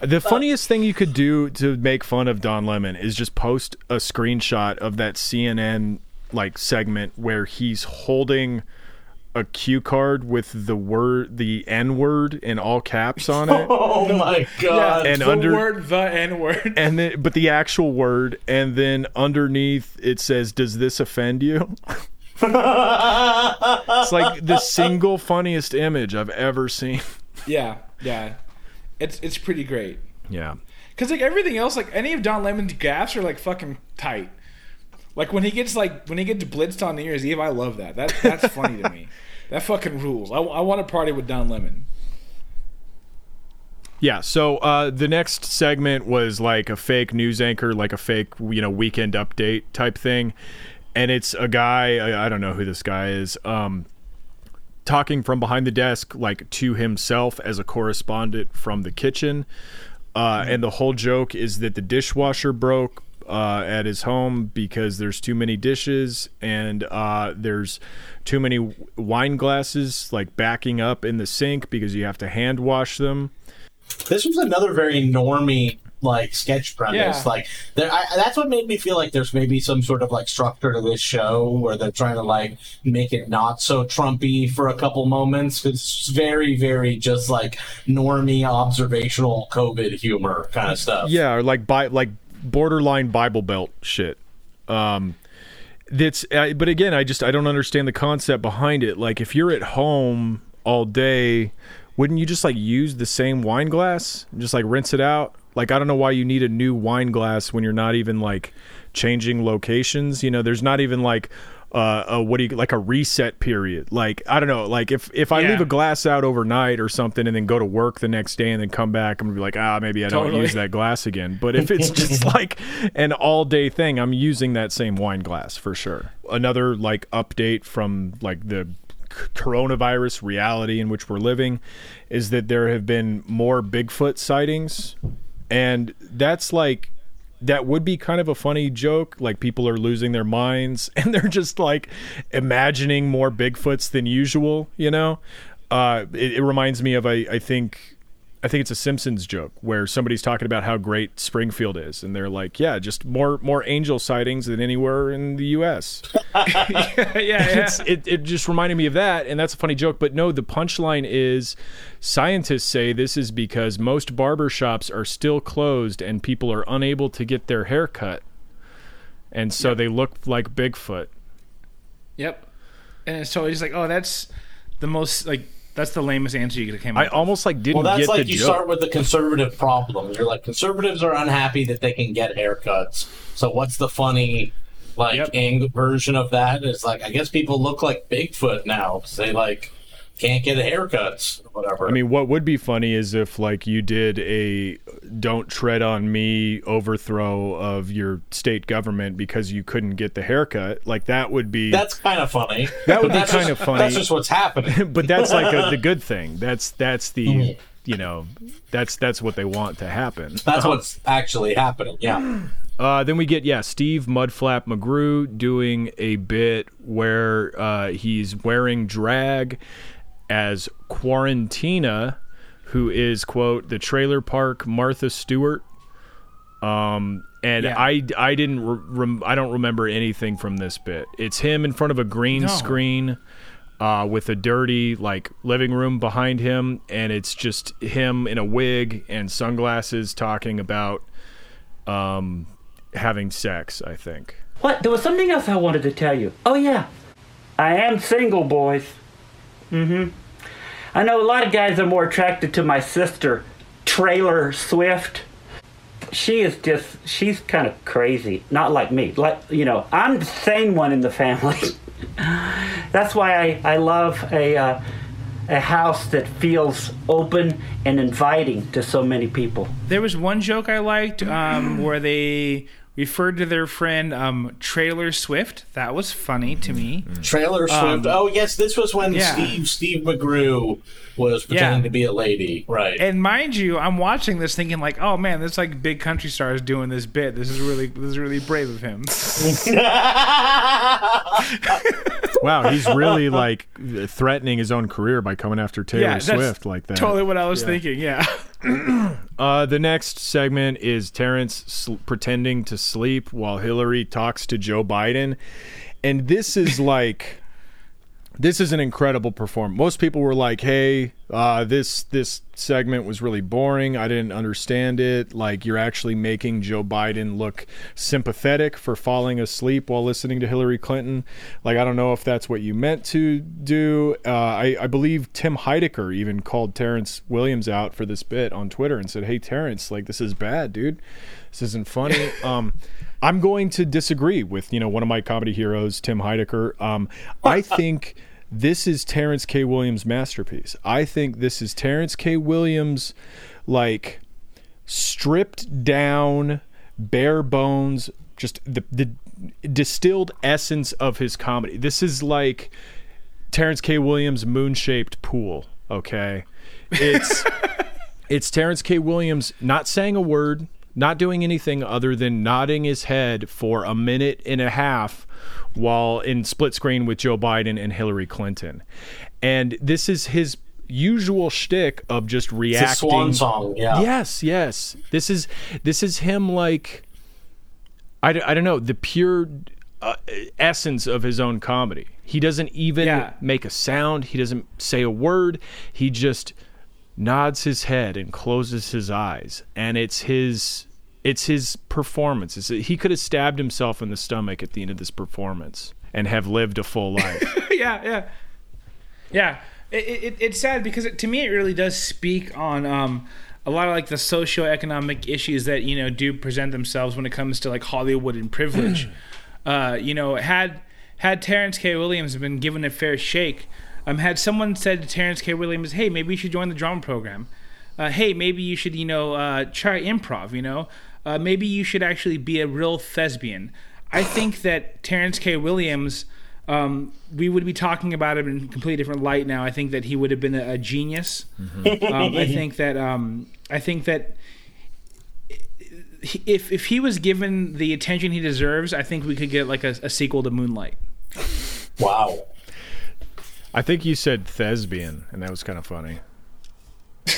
The funniest thing you could do to make fun of Don Lemon is just post a screenshot of that CNN like segment where he's holding a cue card with the word the N word in all caps on it. Oh my god! And the under- word, the N word. and then but the actual word and then underneath it says does this offend you it's like the single funniest image i've ever seen Yeah, yeah. It's it's pretty great. yeah Cause like everything else, like any of Don Lemon's gaffs are like fucking tight. Like when he gets like when he gets blitzed on New Year's Eve, I love that. That that's funny to me. That fucking rules. I, I want to party with Don Lemon. yeah so uh the next segment was like a fake news anchor like a fake you know weekend update type thing and it's a guy i, I don't know who this guy is um talking from behind the desk like to himself as a correspondent from the kitchen uh, and the whole joke is that the dishwasher broke uh, at his home because there's too many dishes and uh, there's too many wine glasses like backing up in the sink because you have to hand wash them this was another very normy like sketch premise. Yeah. Like there, I, that's what made me feel like there's maybe some sort of like structure to this show where they're trying to like make it not so Trumpy for a couple moments. 'Cause It's very, very just like normy observational COVID humor kind of stuff. Yeah, or like by like borderline Bible Belt shit. Um, that's but again, I just I don't understand the concept behind it. Like if you're at home all day, wouldn't you just like use the same wine glass, and just like rinse it out? Like I don't know why you need a new wine glass when you're not even like changing locations. You know, there's not even like uh, a what do you like a reset period. Like I don't know. Like if if I Yeah. leave a glass out overnight or something and then go to work the next day and then come back, I'm gonna be like, ah, maybe I don't use that glass again. But if it's just like an all day thing, I'm using that same wine glass for sure. Another like update from like the coronavirus reality in which we're living is that there have been more Bigfoot sightings, and that's like that would be kind of a funny joke. Like people are losing their minds and they're just like imagining more Bigfoots than usual. You know, uh, it, it reminds me of I, I think. I think it's a Simpsons joke where somebody's talking about how great Springfield is, and they're like, "Yeah, just more more angel sightings than anywhere in the U.S." yeah, yeah. it, it just reminded me of that, and that's a funny joke. But no, the punchline is scientists say this is because most barber shops are still closed and people are unable to get their hair cut. And so they look like Bigfoot. Yep. And so he's like, oh, that's the most like that's the lamest answer you could have came up. I with. almost like didn't get it. Well, that's get like the you joke. start with the conservative problem. You're like conservatives are unhappy that they can get haircuts. So what's the funny like Yep. ang- version of that? Is like I guess people look like Bigfoot now. they like can't get haircuts or whatever. I mean, what would be funny is if like you did a "Don't tread on me" overthrow of your state government because you couldn't get the haircut. Like that would be that's kind of funny. That would be kind just- of funny. That's just what's happening. but that's like a, the good thing. That's that's the Mhm. you know that's that's what they want to happen. That's what's actually happening. Yeah. Uh, then we get yeah Steve Mudflap McGrew doing a bit where uh, he's wearing drag as Quarantina, who is quote the trailer park Martha Stewart. Um, and Yeah. I I didn't re- rem- I don't remember anything from this bit. It's him in front of a green No. screen. uh, with a dirty like living room behind him, and it's just him in a wig and sunglasses talking about um, having sex. I think. What? There was something else I wanted to tell you. Oh, yeah. I am single, boys. Mm hmm. I know a lot of guys are more attracted to my sister, Trailer Swift. She is just, she's kind of crazy. Not like me. Like, you know, I'm the sane one in the family. That's why I, I love a, uh, a house that feels open and inviting to so many people. There was one joke I liked um, where they referred to their friend um, Trailer Swift. That was funny to me. Trailer Swift. oh yes, this was when yeah. Steve Steve McGrew was pretending Yeah. to be a lady, right? And mind you, I'm watching this thinking like, oh man, this like big country stars doing this bit. This is really this is really brave of him. Wow, he's really like threatening his own career by coming after Taylor yeah, Swift like that. Totally what I was thinking. Yeah. Uh, the next segment is Terrence sl- pretending to sleep while Hillary talks to Joe Biden, and this is like, this is an incredible performance. Most people were like, "Hey, uh, this this segment was really boring. I didn't understand it. Like, you're actually making Joe Biden look sympathetic for falling asleep while listening to Hillary Clinton. Like, I don't know if that's what you meant to do. Uh, I, I believe Tim Heidecker even called Terrence Williams out for this bit on Twitter and said, "Hey, Terrence, like this is bad, dude. This isn't funny." um, I'm going to disagree with you know one of my comedy heroes, Tim Heidecker. Um, I think this is Terrence K. Williams' masterpiece. I think this is Terrence K. Williams, like stripped down, bare bones, just the the distilled essence of his comedy. This is like Terrence K. Williams' moon shaped pool. Okay, it's it's Terrence K. Williams not saying a word, not doing anything other than nodding his head for a minute and a half while in split screen with Joe Biden and Hillary Clinton. And this is his usual shtick of just It's reacting. swan song, yeah. Yes, yes. This is this is him like I don't know the pure uh, essence of his own comedy. He doesn't even Yeah. make a sound. He doesn't say a word. He just nods his head and closes his eyes, and it's his it's his performance. It's, he could have stabbed himself in the stomach at the end of this performance and have lived a full life. yeah, yeah, yeah. It, it, it's sad because it, to me it really does speak on um, a lot of like the socioeconomic issues that you know do present themselves when it comes to like Hollywood and privilege. uh, you know, had had Terrence K. Williams been given a fair shake, um, had someone said to Terrence K. Williams, "Hey, maybe you should join the drama program," uh, "Hey, maybe you should you know uh, try improv," you know, uh, maybe you should actually be a real thespian. I think that Terrence K. Williams um, we would be talking about him in a completely different light now. I think that he would have been a, a genius. Um, I think that um, I think that if if he was given the attention he deserves, I think we could get like a, a sequel to Moonlight. Wow. I think you said thespian, and that was kind of funny.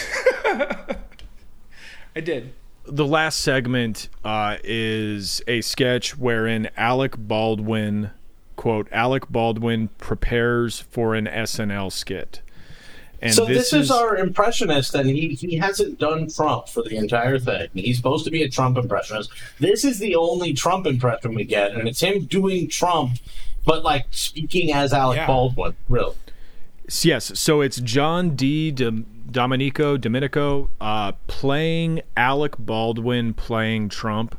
I did. The last segment uh, is a sketch wherein Alec Baldwin, quote, Alec Baldwin prepares for an SNL skit. And so this, is, our impressionist, and he, he hasn't done Trump for the entire thing. He's supposed to be a Trump impressionist. This is the only Trump impression we get, and it's him doing Trump, but like speaking as Alec Yeah. Baldwin. Really? Yes, so it's John D. Dom- Domenico Domenico uh, playing Alec Baldwin playing Trump,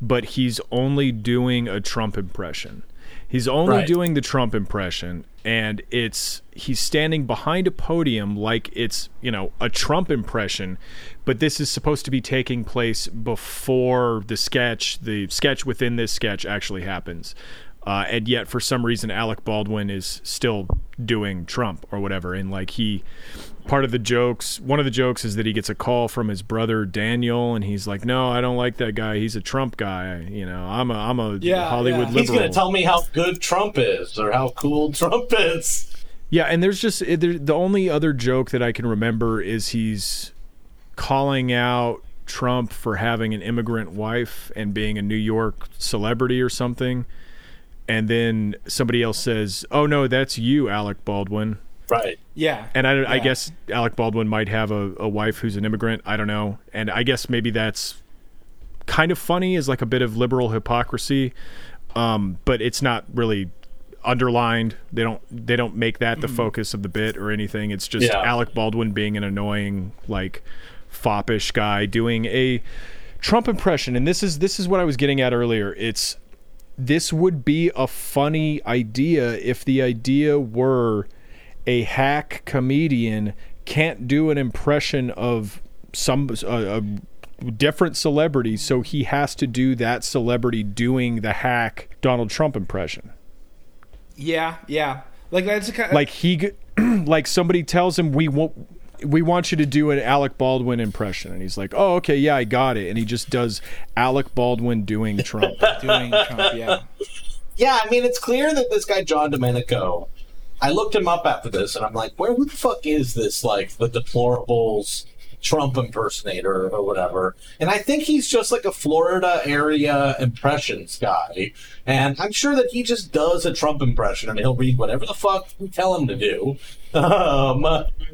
but he's only doing a Trump impression. He's only Right. doing the Trump impression, and it's he's standing behind a podium like it's you know a Trump impression, but this is supposed to be taking place before the sketch, the sketch within this sketch actually happens. Uh, and yet, for some reason, Alec Baldwin is still doing Trump or whatever. And like he, part of the jokes, one of the jokes is that he gets a call from his brother Daniel, and he's like, "No, I don't like that guy. He's a Trump guy. You know, I'm a I'm a Yeah, Hollywood yeah. liberal." He's going to tell me how good Trump is or how cool Trump is. Yeah, and there's just there, the only other joke that I can remember is he's calling out Trump for having an immigrant wife and being a New York celebrity or something. and then somebody else says, "Oh no, that's you, Alec Baldwin." Right. Yeah. And I, I guess Alec Baldwin might have a, a wife who's an immigrant. I don't know. And I guess maybe that's kind of funny as like a bit of liberal hypocrisy. Um, but it's not really underlined. They don't they don't make that the focus of the bit or anything. It's just Yeah. Alec Baldwin being an annoying like foppish guy doing a Trump impression. And this is this is what I was getting at earlier. It's this would be a funny idea if the idea were a hack comedian can't do an impression of some a, a different celebrity, so he has to do that celebrity doing the hack Donald Trump impression. Yeah. Yeah. Like that's a kind Like he, like somebody tells him we want. We want you to do an Alec Baldwin impression, and he's like, "Oh, okay, yeah, I got it." And he just does Alec Baldwin doing Trump. doing Trump. Yeah. Yeah, I mean, it's clear that this guy John Domenico. I looked him up after this, and I'm like, where the fuck is this? Like the deplorables Trump impersonator or whatever. And I think he's just like a Florida area impressions guy. And I'm sure that he just does a Trump impression and he'll read whatever the fuck we tell him to do. Um,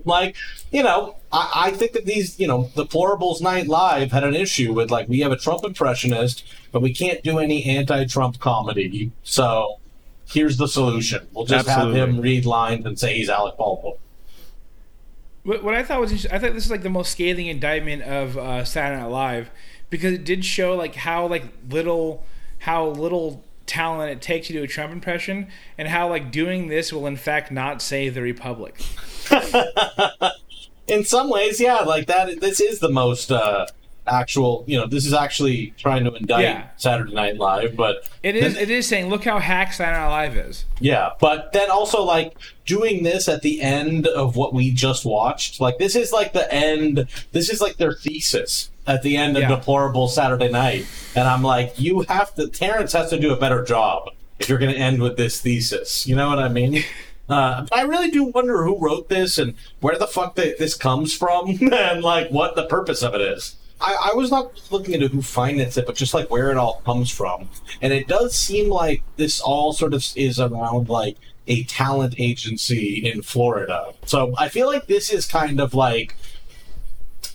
like, you know, I, I think that these, you know, Deplorables Night Live had an issue with like, we have a Trump impressionist, but we can't do any anti Trump comedy. So here's the solution. We'll just Absolutely. have him read lines and say he's Alec Baldwin. What, what I thought was interesting, I thought this is like the most scathing indictment of uh, Saturday Night Live because it did show like how like little how little talent it takes to do a Trump impression and how like doing this will in fact not save the republic. in some ways, yeah, like that. This is the most uh, actual. You know, this is actually trying to indict Yeah. Saturday Night Live, but It is it is saying look how hack Saturday Night Live is. yeah, but then also like doing this at the end of what we just watched. Like this is like the end. This is like their thesis at the end of Yeah. Deplorable Saturday Night, and I'm like, you have to. Terrence has to do a better job if you're going to end with this thesis. You know what I mean? Uh, I really do wonder who wrote this and where the fuck that this comes from and like what the purpose of it is. I, I was not looking into who financed it, but just like where it all comes from. And it does seem like this all sort of is around like a talent agency in Florida. So I feel like this is kind of like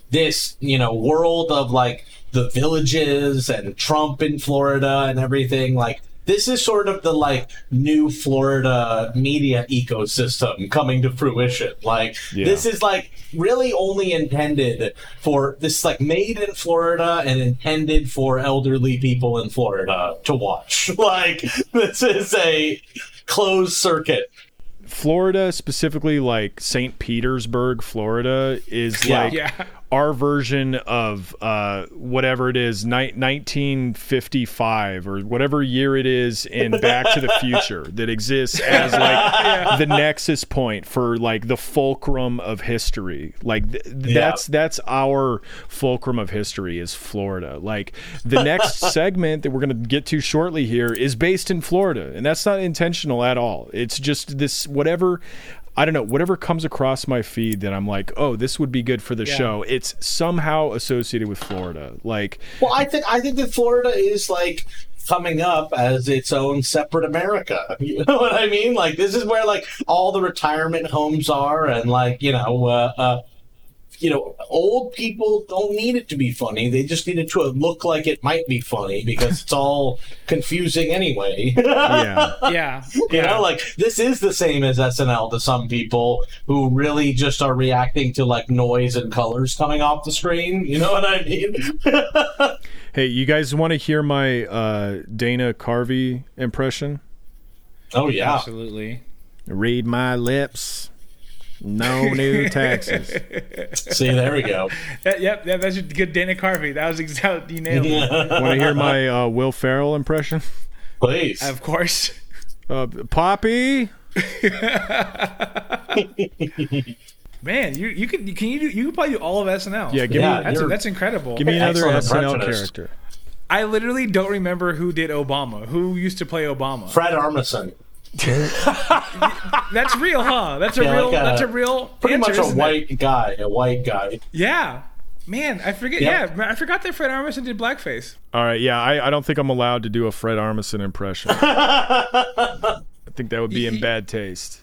this, you know, world of like the villages and Trump in Florida and everything. Like, this is sort of the like new Florida media ecosystem coming to fruition. Like, Yeah. this is like really only intended for this, is, like made in Florida and intended for elderly people in Florida to watch. like, this is a closed circuit. Florida, specifically like St. Petersburg, Florida, is Yeah. like Yeah. Our version of uh, whatever it is, ni- 1955 or whatever year it is in Back to the Future that exists as like the nexus point for like the fulcrum of history. Like th- that's that's our fulcrum of history is Florida. Like the next segment that we're going to get to shortly here is based in Florida, and that's not intentional at all. It's just this whatever I don't know, whatever comes across my feed that I'm like, oh, this would be good for the show. It's somehow associated with Florida. Like, Well, I think I think that Florida is like coming up as its own separate America. You know what I mean? Like this is where like all the retirement homes are, and like you know, uh, uh, you know, old people don't need it to be funny. They just need it to look like it might be funny because it's all confusing anyway. yeah, Yeah. You know, like this is the same as SNL to some people who really just are reacting to like noise and colors coming off the screen. You know what I mean? hey, you guys want to hear my uh, Dana Carvey impression? oh yeah. Absolutely. Read my lips. No new taxes. See, there we go. That, yep, yeah, that's a good Dana Carvey. That was exactly you nailed it. want to hear my uh, Will Ferrell impression? Please. Of course. Uh, Poppy. Man, you you can can you do you can probably do all of SNL. Yeah, give Yeah, me that's that's incredible. give me another SNL impressionist. character. I literally don't remember who did Obama. Who used to play Obama? Fred Armisen. That's real, huh? That's a Yeah, real. like a- that's a real. Pretty answer, much a isn't it? white guy, a white guy. Yeah, Man, I forget. Yep. Yeah, I forgot that Fred Armisen did blackface. All right, yeah, I, I don't think I'm allowed to do a Fred Armisen impression. I think that would be in bad taste.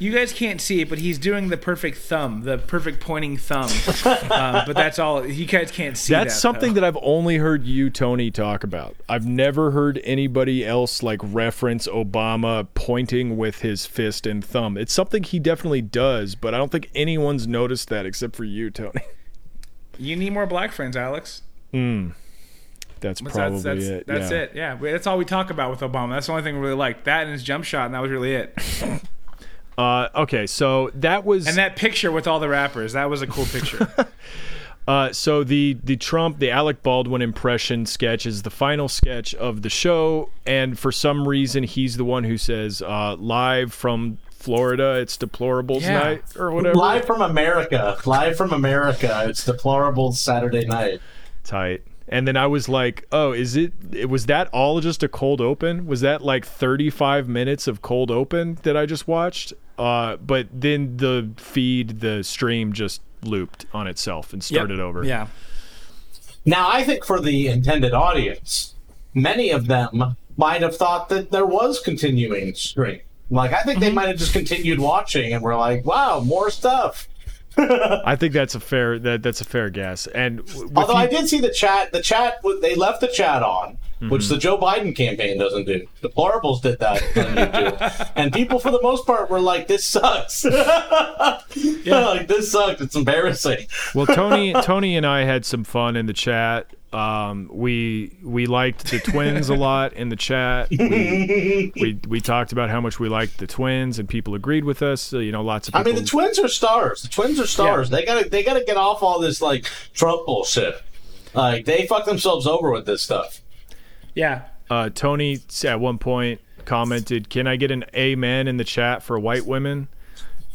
You guys can't see it, but he's doing the perfect thumb, the perfect pointing thumb. um, but that's all. You guys can't see That's that, something though. that I've only heard you, Tony, talk about. I've never heard anybody else like reference Obama pointing with his fist and thumb. It's something he definitely does, but I don't think anyone's noticed that except for you, Tony. You need more black friends, Alex. That's That's probably that's, it. That's yeah. it. Yeah, that's all we talk about with Obama. That's the only thing we really liked. That and his jump shot, and that was really it. Uh, okay, so that was And that picture with all the rappers, that was a cool picture. Uh, so the the Trump, the Alec Baldwin impression sketch is the final sketch of the show, and for some reason he's the one who says uh, live from Florida, it's deplorables Yeah. night or whatever. Live from America. Live from America. It's deplorable Saturday night. Tight. And then I was like, "Oh, is it? it was that all just a cold open? Was that like 35 minutes of cold open that I just watched?" Uh, but then the feed, the stream just looped on itself and started over. Yeah. Now, I think for the intended audience, many of them might have thought that there was continuing stream. Like, I think they might have just continued watching and were like, wow, more stuff. I think that's a fair that that's a fair guess. And Although you- I did see the chat, the chat, they left the chat on, which mm-hmm. the Joe Biden campaign doesn't do. Deplorables did that on YouTube. and people, for the most part, were like, this sucks. Yeah. like, this sucks. It's embarrassing. Well, Tony, Tony and I had some fun in the chat. Um, we we liked the twins a lot in the chat. We, we we talked about how much we liked the twins, and people agreed with us. So, you know, lots of I mean, the twins are stars. The twins are stars. They gotta, they gotta get off all this like Trump bullshit. Like they fuck themselves over with this stuff. Yeah. uh, Tony at one point commented, "Can I get an amen in the chat for white women?"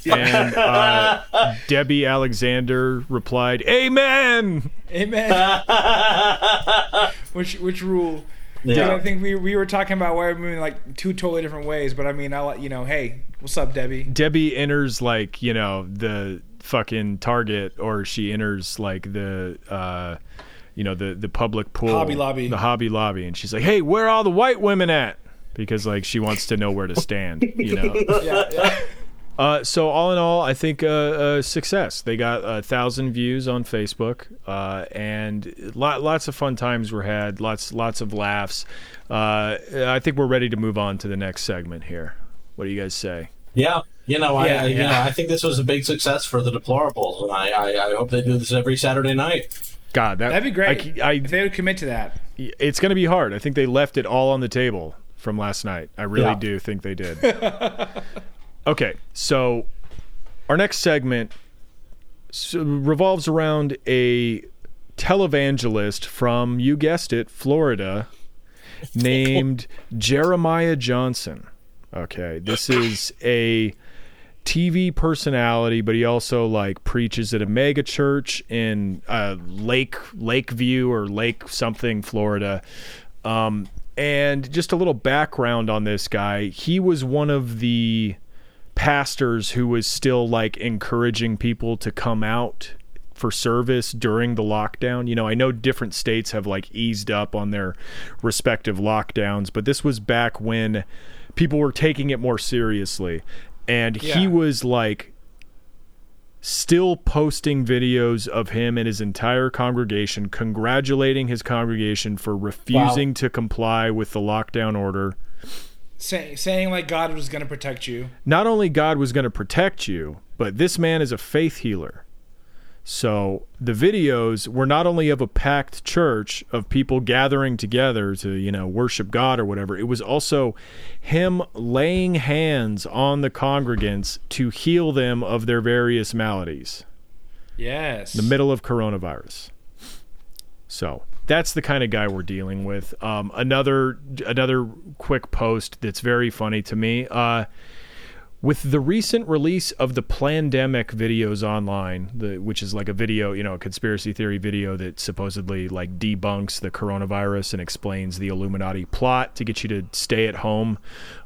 And uh, Debbie Alexander replied, "Amen." Amen. which which rule? Dude, Yeah. I think we, we were talking about why we're moving like two totally different ways, but I mean, I'll let you know. Hey, what's up, Debbie? Debbie enters like you know the fucking Target, or she enters like the. Uh, you know the the public pool, Hobby Lobby. the Hobby Lobby, and she's like, "Hey, where are all the white women at?" Because like she wants to know where to stand, you know. Yeah, yeah. Uh, so all in all, I think uh, uh, success. They got a thousand views on Facebook, uh, and lot, lots of fun times were had. Lots lots of laughs. Uh, I think we're ready to move on to the next segment here. What do you guys say? Yeah. You know, I, Yeah, you know, I think this was a big success for the deplorables, and I, I, I hope they do this every Saturday night. God, that That'd be great. I, if they would commit to that. It's going to be hard. I think they left it all on the table from last night. I really Yeah. do think they did. okay, so our next segment revolves around a televangelist from you guessed it, Florida, named Jeremiah Johnson. Okay, this is a TV personality, but he also like preaches at a mega church in uh, Lake Lakeview or Lake something, Florida. Um, and just a little background on this guy: he was one of the pastors who was still like encouraging people to come out for service during the lockdown. You know, I know different states have like eased up on their respective lockdowns, but this was back when people were taking it more seriously. And he was like still posting videos of him and his entire congregation congratulating his congregation for refusing to comply with the lockdown order. Say, saying like God was going to protect you. not only God was going to protect you, but this man is a faith healer. So the videos were not only of a packed church of people gathering together to, you know, worship God or whatever, it was also him laying hands on the congregants to heal them of their various maladies. Yes. The middle of coronavirus. So that's the kind of guy we're dealing with. Um, another another quick post that's very funny to me. Uh, with the recent release of the Plandemic videos online, the, which is like a video, you know, a conspiracy theory video that supposedly like debunks the coronavirus and explains the Illuminati plot to get you to stay at home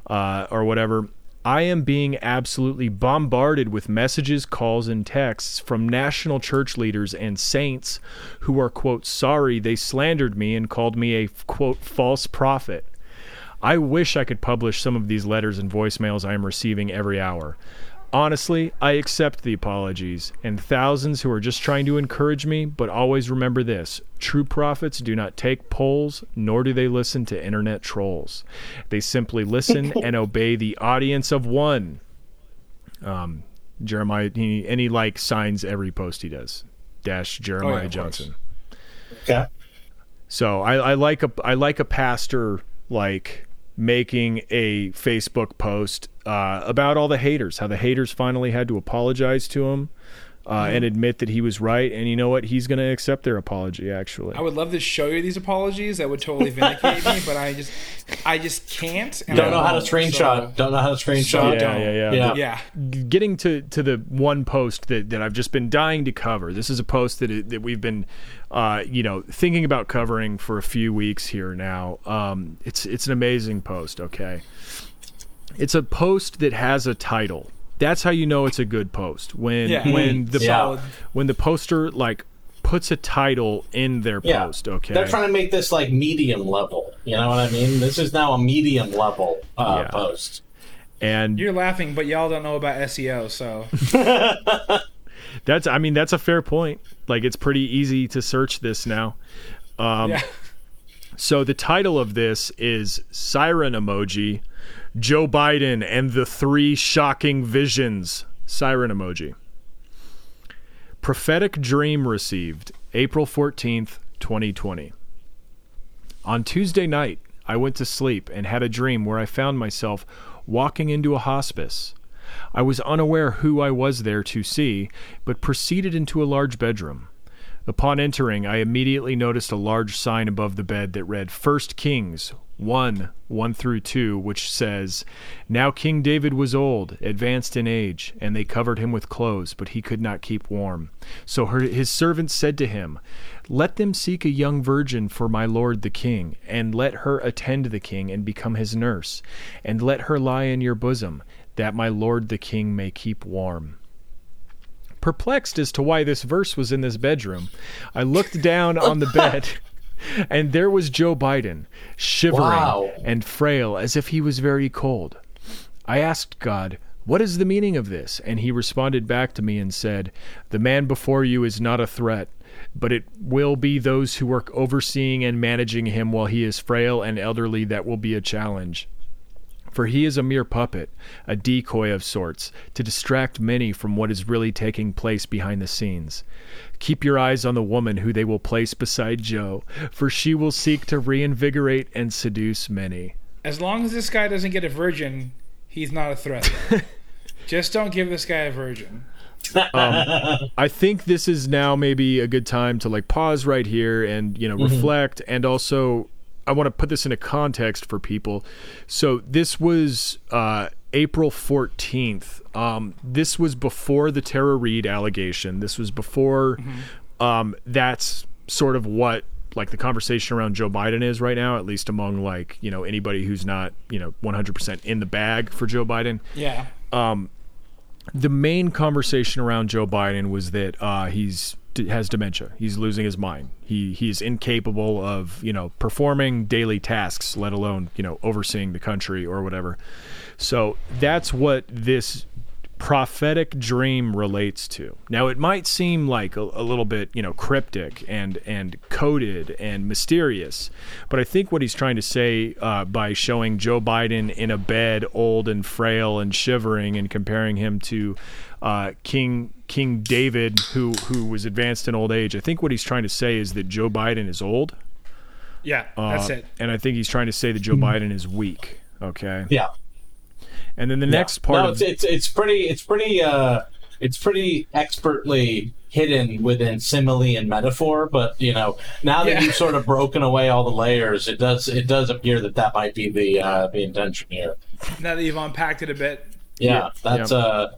uh, or whatever. I am being absolutely bombarded with messages, calls, and texts from national church leaders and saints who are, quote, sorry they slandered me and called me a, quote, false prophet. I wish I could publish some of these letters and voicemails I am receiving every hour. Honestly, I accept the apologies and thousands who are just trying to encourage me, but always remember this true prophets do not take polls, nor do they listen to internet trolls. They simply listen and obey the audience of one. Um, Jeremiah, he, and he like signs every post he does. Dash Jeremiah of course. Johnson. Yeah. So I, I like a I like a pastor like making a Facebook post uh, about all the haters, how the haters finally had to apologize to him uh, and admit that he was right, and you know what? He's going to accept their apology. Actually, I would love to show you these apologies. That would totally vindicate me, but I just, I just can't. and Don't I know how to won't, screenshot. Don't know how to So screenshot. yeah, yeah, Yeah. Yeah. getting to to the one post that, that I've just been dying to cover. This is a post that that we've been, uh, you know, thinking about covering for a few weeks here now. Um, it's it's an amazing post. Okay, it's a post that has a title. That's how you know it's a good post when Yeah. when the Yeah. when the poster like puts a title in their Yeah. post. Okay, They're trying to make this like medium level. You know what I mean? This is now a medium level uh, Yeah. post. and You're laughing, but y'all don't know about SEO, so That's I mean that's a fair point. Like it's pretty easy to search this now. Um, yeah. So the title of this is Siren Emoji, Joe Biden and the Three Shocking Visions. Siren Emoji. Prophetic dream received April 14th, 2020. On Tuesday night, I went to sleep and had a dream where I found myself walking into a hospice. I was unaware who I was there to see, but proceeded into a large bedroom. Upon entering, I immediately noticed a large sign above the bed that read First Kings 1 1 through 2, which says, Now King David was old, advanced in age, and they covered him with clothes, but he could not keep warm. So her, his servants said to him, Let them seek a young virgin for my lord the king, and let her attend the king and become his nurse, and let her lie in your bosom, that my lord the king may keep warm. Perplexed as to why this verse was in this bedroom, I looked down on the bed, and there was Joe Biden, shivering Wow. and frail as if he was very cold. I asked God, What is the meaning of this? And he responded back to me and said, The man before you is not a threat, but it will be those who work overseeing and managing him while he is frail and elderly that will be a challenge. For he is a mere puppet, a decoy of sorts, to distract many from what is really taking place behind the scenes. Keep your eyes on the woman who they will place beside Joe, for she will seek to reinvigorate and seduce many. As long as this guy doesn't get a virgin, he's not a threat. Just don't give this guy a virgin. Um, I think this is now maybe a good time to like pause right here and you know mm-hmm. reflect and also I want to put this into context for people. So this was uh, April 14th. Um, this was before the Tara Reade allegation. This was before um, that's sort of what like the conversation around Joe Biden is right now, at least among like, you know, anybody who's not, you know, 100% in the bag for Joe Biden Yeah. the main conversation around Joe Biden was that uh, he's has dementia. He's losing his mind. He he's incapable of you know performing daily tasks, let alone you know overseeing the country or whatever. So that's what this prophetic dream relates to. Now it might seem like a, a little bit, you know, cryptic and and coded and mysterious, but I think what he's trying to say uh, by showing Joe Biden in a bed, old and frail and shivering, and comparing him to uh, King King David, who who was advanced in old age, I think what he's trying to say is that Joe Biden is old. Yeah. That's Uh, it. And I think he's trying to say that Joe Biden is weak. Okay. Yeah. And then the next part no, of it's, it's it's pretty it's pretty uh it's pretty expertly hidden within simile and metaphor. But you know, now that Yeah. you've sort of broken away all the layers, it does it does appear that that might be the uh, the intention here. Now that you've unpacked it a bit. Yeah, Yeah, that's yeah. uh.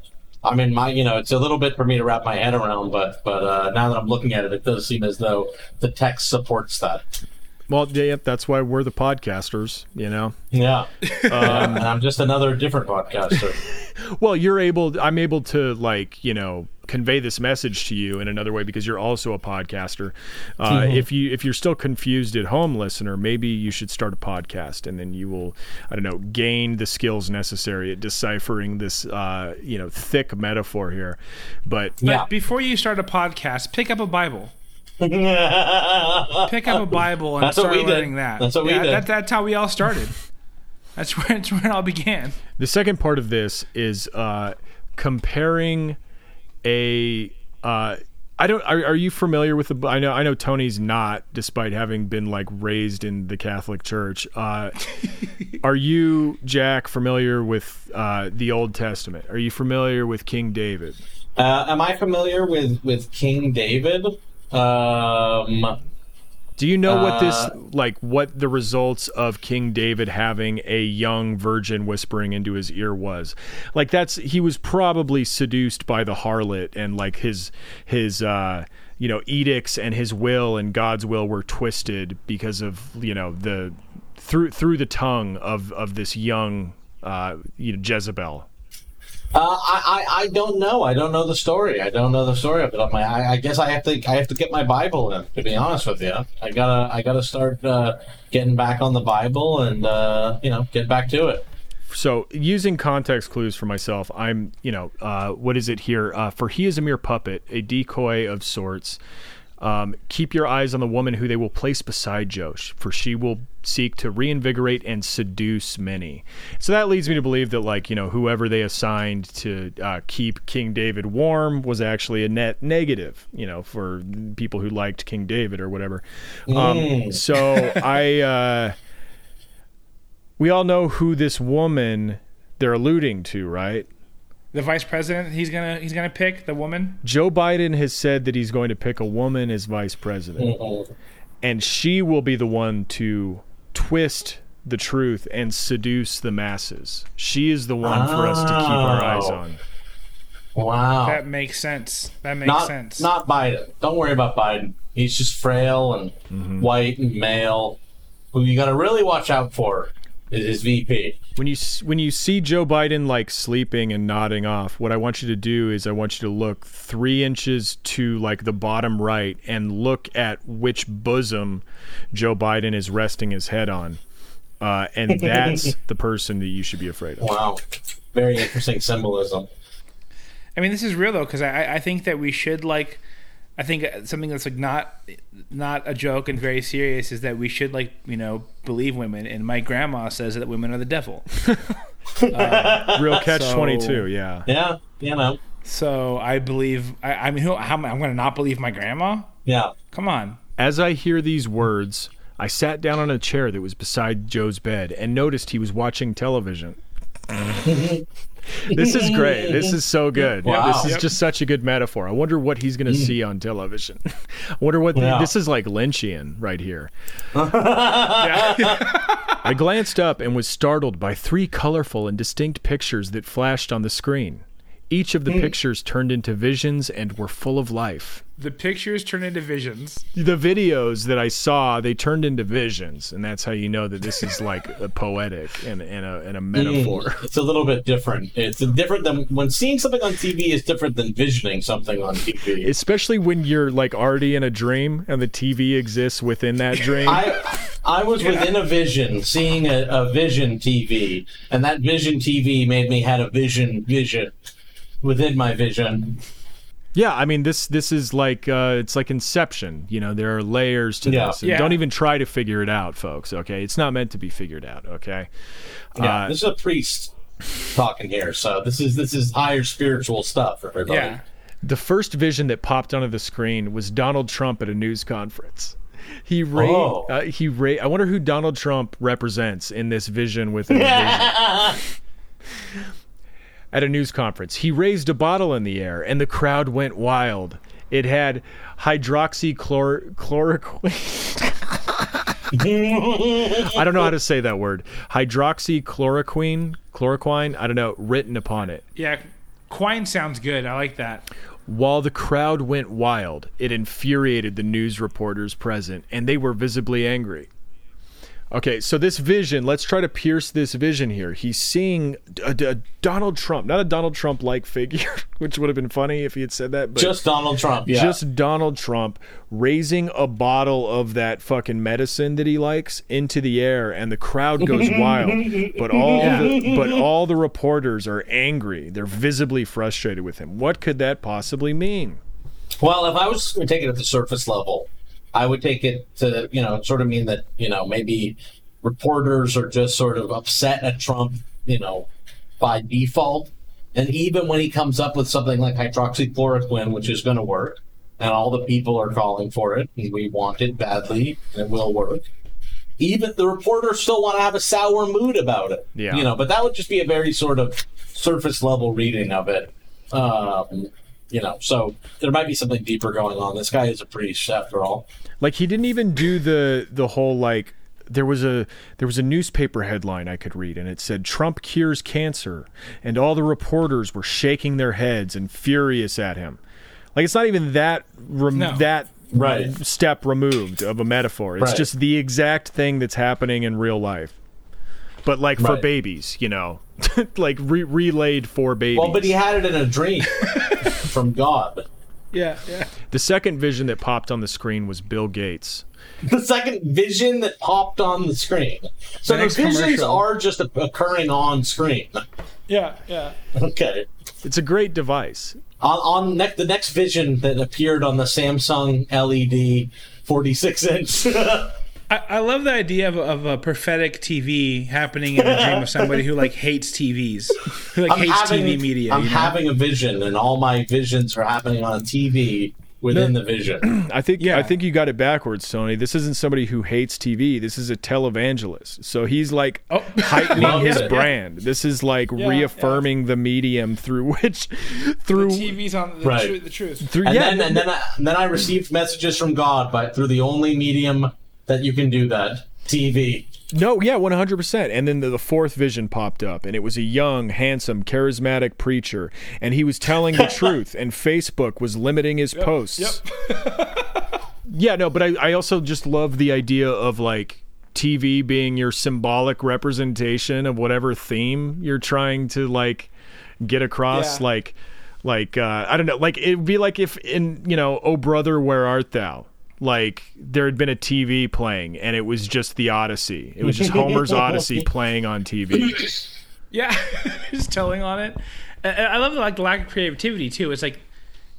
I mean, my you know, it's a little bit for me to wrap my head around, but but uh, now that I'm looking at it, it does seem as though the text supports that. Well, yeah, that's why we're the podcasters, you know. Yeah. Um, and I'm just another different podcaster. Well, you're able. I'm able to like you know convey this message to you in another way because you're also a podcaster. Uh, If you if you're still confused at home, listener, maybe you should start a podcast, and then you will I don't know gain the skills necessary at deciphering this uh, you know thick metaphor here. But But Yeah. before you start a podcast, pick up a Bible. That's Pick up a Bible and That's start we did. learning that. That's what we did. That, that's how we all started. That's where, that's where it all began. The second part of this is uh, comparing a. Uh, I don't. Are, are you familiar with the? I know. I know Tony's not, despite having been like raised in the Catholic Church. Uh, are you, Jack, familiar with uh, the Old Testament? Are you familiar with King David? Uh, am I familiar with, with King David? Um, Do you know what this Uh, like? What the results of King David having a young virgin whispering into his ear was? Like that's he was probably seduced by the harlot, and like his his uh, you know edicts and his will and God's will were twisted because of you know the through through the tongue of of this young uh, you know Jezebel. Uh, I, I I don't know. I don't know the story. I don't know the story of it. I'm- I, I guess I have to I have to get my Bible in. To be honest with you, I gotta I gotta start uh, getting back on the Bible and uh, you know get back to it. so using context clues for myself i'm you know uh, what is it here uh, for he is a mere puppet a decoy of sorts um, keep your eyes on the woman who they will place beside Josh, for she will seek to reinvigorate and seduce many. So that leads me to believe that, like, you know, whoever they assigned to uh, keep King David warm was actually a net negative, you know, for people who liked King David or whatever. Um, so I, uh, we all know who this woman they're alluding to, right? The vice president he's gonna he's gonna pick the woman. Joe Biden has said that he's going to pick a woman as vice president, and she will be the one to twist the truth and seduce the masses. She is the one for us to keep our eyes Oh. on. Wow. That makes sense. That makes not sense. not Biden. Don't worry about Biden. He's just frail and Mm-hmm. white and male. Who you got to really watch out for is his VP. When you when you see Joe Biden like sleeping and nodding off, what I want you to do is I want you to look three inches to like the bottom right and look at which bosom Joe Biden is resting his head on, uh, and that's the person that you should be afraid of. Wow. Very interesting symbolism. I mean, this is real though, because I, I think that we should like, I think uh, something that's like not not a joke and very serious is that we should like you know believe women. And my grandma says that women are the devil. Uh, Real catch So- twenty two, yeah. Yeah, you know. So I believe. I, I mean, who, how, I'm going to not believe my grandma? Yeah. Come on. As I hear these words, I sat down on a chair that was beside Joe's bed and noticed he was watching television. this is great. This is so good. Wow. This is Yep. just such a good metaphor. I wonder what he's going to mm. see on television. I wonder what the- this is like Lynchian right here. I glanced up and was startled by three colorful and distinct pictures that flashed on the screen. Each of the hmm. pictures turned into visions and were full of life. The pictures turn into visions. the videos that I saw, they turned into visions, and that's how you know that this is like a poetic and, and, a, and a mm. metaphor. It's a little bit different. It's different than when seeing something on TV is different than visioning something on TV. Especially when you're like already in a dream and the TV exists within that dream. I I was within a vision, seeing a, a vision TV, and that vision TV made me had a vision vision within my vision. Yeah, I mean this this is like uh, it's like Inception. You know, there are layers to Yeah. this. And Yeah. Don't even try to figure it out, folks. Okay, it's not meant to be figured out. Okay. Yeah, Uh, this is a priest talking here, so this is this is higher spiritual stuff, for everybody. Yeah. The first vision that popped onto the screen was Donald Trump at a news conference. He ra- Oh. uh, he ra- I wonder who Donald Trump represents in this vision within the vision. At a news conference, he raised a bottle in the air, and the crowd went wild. It had hydroxychloroquine. I don't know how to say that word. Hydroxychloroquine, chloroquine. I don't know. Written upon it. Yeah. Quine sounds good. I like that. While the crowd went wild, it infuriated the news reporters present, and they were visibly angry. Okay, so this vision, let's try to pierce this vision here. He's seeing a, a Donald Trump, not a Donald Trump like figure, which would have been funny if he had said that, but Just Donald Trump. Yeah. just Donald Trump raising a bottle of that fucking medicine that he likes into the air, and the crowd goes wild. But all the, but all the reporters are angry. They're visibly frustrated with him. What could that possibly mean? Well, if I was to take it at the surface level, I would take it to, you know, sort of mean that, you know, maybe reporters are just sort of upset at Trump, you know, by default. And even when he comes up with something like hydroxychloroquine, which is going to work, and all the people are calling for it, and we want it badly, and it will work. Even the reporters still want to have a sour mood about it. Yeah. You know, but that would just be a very sort of surface level reading of it. Um, you know, so there might be something deeper going on. This guy is a priest after all. Like he didn't even do the the whole like there was a there was a newspaper headline I could read and it said Trump cures cancer and all the reporters were shaking their heads and furious at him. Like it's not even that rem- No. that Right. step removed of a metaphor. It's Right. just the exact thing that's happening in real life. But like for babies, you know, like re- relayed for babies. Well, but he had it in a dream from God. Yeah, yeah. the second vision that popped on the screen was Bill Gates. The second vision that popped on the screen. So The the, visions commercial. are just occurring on screen. Yeah, yeah. Okay. It's a great device. On, on ne- the next vision that appeared on the Samsung LED 46 inch. I, I love the idea of, of a prophetic TV happening in the dream of somebody who like hates TVs, who like I'm hates having, TV media. I'm you know? having a vision, and all my visions are happening on a TV within the vision. I think Yeah. I think you got it backwards, Tony. This isn't somebody who hates TV. This is a televangelist. So he's like Oh. heightening his it. brand. This is like Yeah, reaffirming the medium through which through TV's on the, Right. truth, the truth. through And yeah, then and then I, and then I received messages from God by through the only medium that you can do that, TV. no, yeah, one hundred percent. And then the, the fourth vision popped up, and it was a young, handsome, charismatic preacher, and he was telling the truth. And Facebook was limiting his posts. yeah, no, but I, I also just love the idea of like TV being your symbolic representation of whatever theme you're trying to like get across. Yeah. Like, like uh, I don't know, like it'd be like if in you know, oh brother, where art thou? Like there had been a TV playing, and it was just the Odyssey. It was just Homer's Odyssey playing on TV. Yeah, just telling on it. I, I love the, like the lack of creativity too. It's like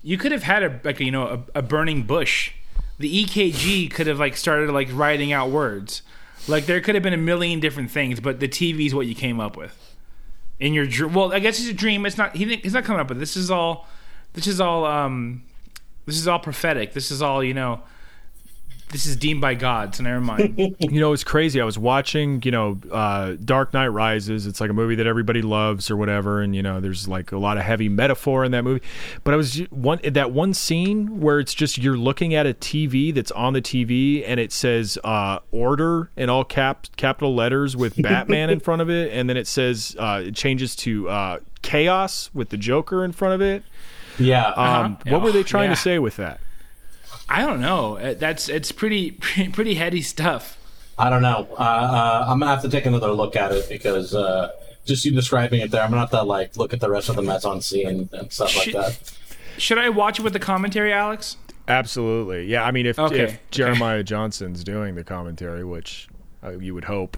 you could have had a like you know a, a burning bush. The EKG could have like started like writing out words. Like there could have been a million different things, but the TV is what you came up with in your dream. Well, I guess it's a dream. It's not. He didn't, he's not coming up with this. Is all. This is all. Um, this is all prophetic. This is all you know. This is deemed by God. So never mind. You know, it's crazy. I was watching, you know, uh, Dark Knight Rises. It's like a movie that everybody loves or whatever, and you know, there's like a lot of heavy metaphor in that movie. But I was one that one scene where it's just you're looking at a TV that's on the TV and it says uh, "Order" in all cap capital letters with Batman in front of it, and then it says uh, it changes to uh, "Chaos" with the Joker in front of it. Yeah. Um, What were they trying Yeah. to say with that? I don't know. Uh, That's it's pretty pretty heady stuff. I don't know. Uh, uh, I'm gonna have to take another look at it because uh, just you describing it there, I'm gonna have to like look at the rest of the mise-en-scène and stuff like that. Should I watch it with the commentary, Alex? Absolutely. Yeah, I mean, if, Okay, if okay. Jeremiah Johnson's doing the commentary, which uh, you would hope,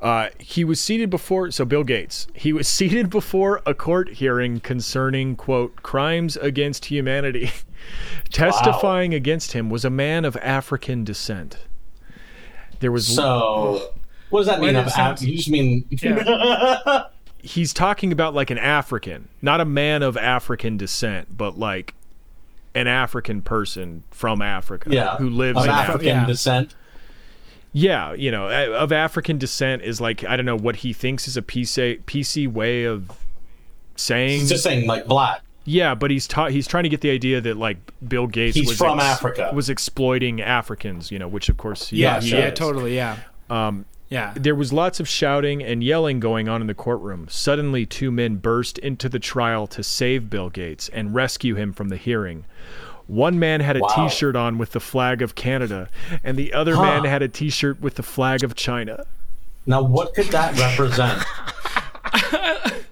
uh, he was seated before. So Bill Gates, he was seated before a court hearing concerning quote crimes against humanity. Testifying against him was a man of African descent. There was So, what does that mean? Of Af- you just mean he's talking about like an African, not a man of African descent, but like an African person from Africa yeah, who lives of in African yeah. descent? Yeah, you know, uh, of African descent is like I don't know what he thinks is a PC PC way of saying. He's just saying like black. yeah, but he's ta- he's trying to get the idea that like Bill Gates He's was from Africa. was exploiting Africans, you know, which of course he, Yeah, he yeah, is. totally, yeah. Um, yeah. There was lots of shouting and yelling going on in the courtroom. Suddenly, two men burst into the trial to save Bill Gates and rescue him from the hearing. One man had a Wow. shirt on with the flag of Canada, and the other Huh. man had a T-shirt with the flag of China. Now, what could that represent?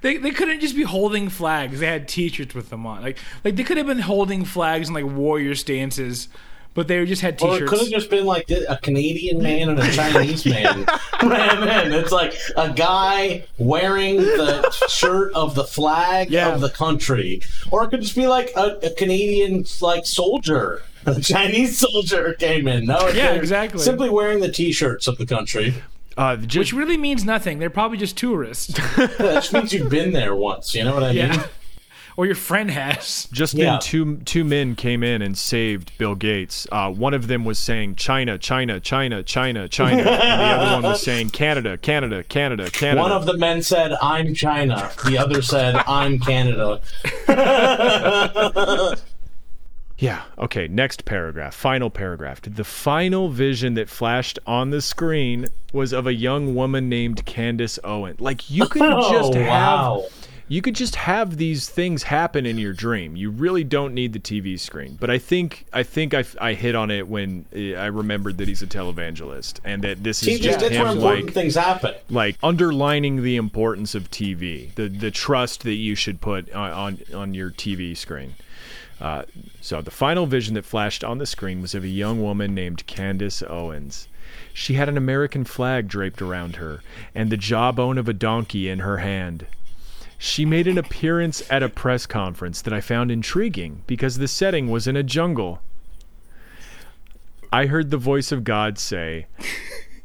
They, they couldn't just be holding flags. They had T-shirts with them on. Like like they could have been holding flags in like warrior stances, but they just had Or it T-shirts. could have just been like a Canadian man and a Chinese man ran in. It's like a guy wearing the shirt of the flag Yeah. of the country, or it could just be like a, a Canadian like soldier. A Chinese soldier came in. No, Yeah, they're exactly. Simply wearing the T-shirts of the country. Uh, just, which really means nothing. They're probably just tourists, That just means you've been there once. You know what I mean? Yeah, or your friend has. Just Yeah. then, two two men came in and saved Bill Gates. Uh, one of them was saying China, China, China, China, China, and the other one was saying Canada, Canada, Canada, Canada. One of the men said, "I'm China." The other said, "I'm Canada." Yeah. Okay. Next paragraph. Final paragraph. The final vision that flashed on the screen was of a young woman named Candace Owen. Like you could just oh have wow! You could just have these things happen in your dream. You really don't need the TV screen. But I think I think I, I hit on it when uh, I remembered that he's a televangelist and that this is TV, just that's him like things happen. like underlining the importance of TV, the the trust that you should put on on, on your TV screen. Uh, so the final vision that flashed on the screen was of a young woman named Candace Owens. She had an American flag draped around her and the jawbone of a donkey in her hand. She made an appearance at a press conference that I found intriguing because the setting was in a jungle. I heard the voice of God say,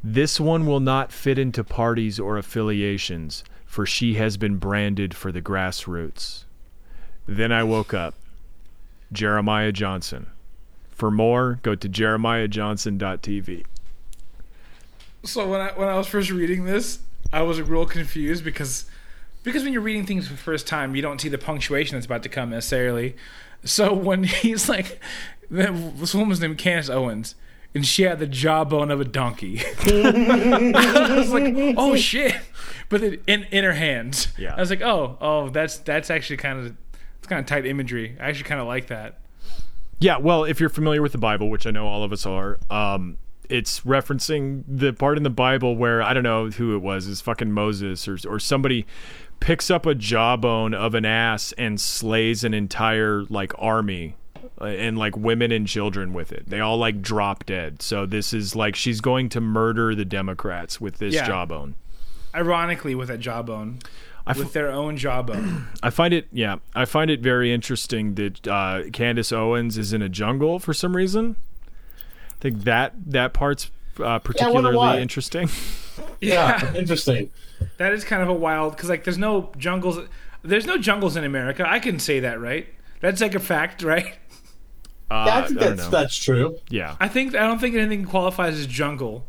This one will not fit into parties or affiliations, for she has been branded for the grassroots. Then I woke up. Jeremiah Johnson. For more, go to jeremiahjohnson.tv. So when I when I was first reading this, I was real confused because because when you're reading things for the first time, you don't see the punctuation that's about to come necessarily. So when he's like, this woman's named Candace Owens, and she had the jawbone of a donkey. I was like, oh shit! But in in her hands, Yeah. I was like, oh oh, that's that's actually kind of it's kind of tight imagery. I actually kind of like that. Yeah, well, if you're familiar with the Bible, which I know all of us are, um, it's referencing the part in the Bible where I don't know who it was, is fucking Moses or or somebody picks up a jawbone of an ass and slays an entire like army uh, and like women and children with it. They all like drop dead. So this is like she's going to murder the Democrats with this Yeah. jawbone. Ironically, with that jawbone, I f- with their own jawbone. I find it, yeah, I find it very interesting that uh, Candace Owens is in a jungle for some reason. I think that that part's uh, why. particularly interesting. Yeah, interesting. That is kind of a wild because like there's no jungles. There's no jungles in America. I can say that, right? That's like a fact, right? Uh, Yeah, I think I that's know. that's true. yeah, I think I don't think anything qualifies as jungle.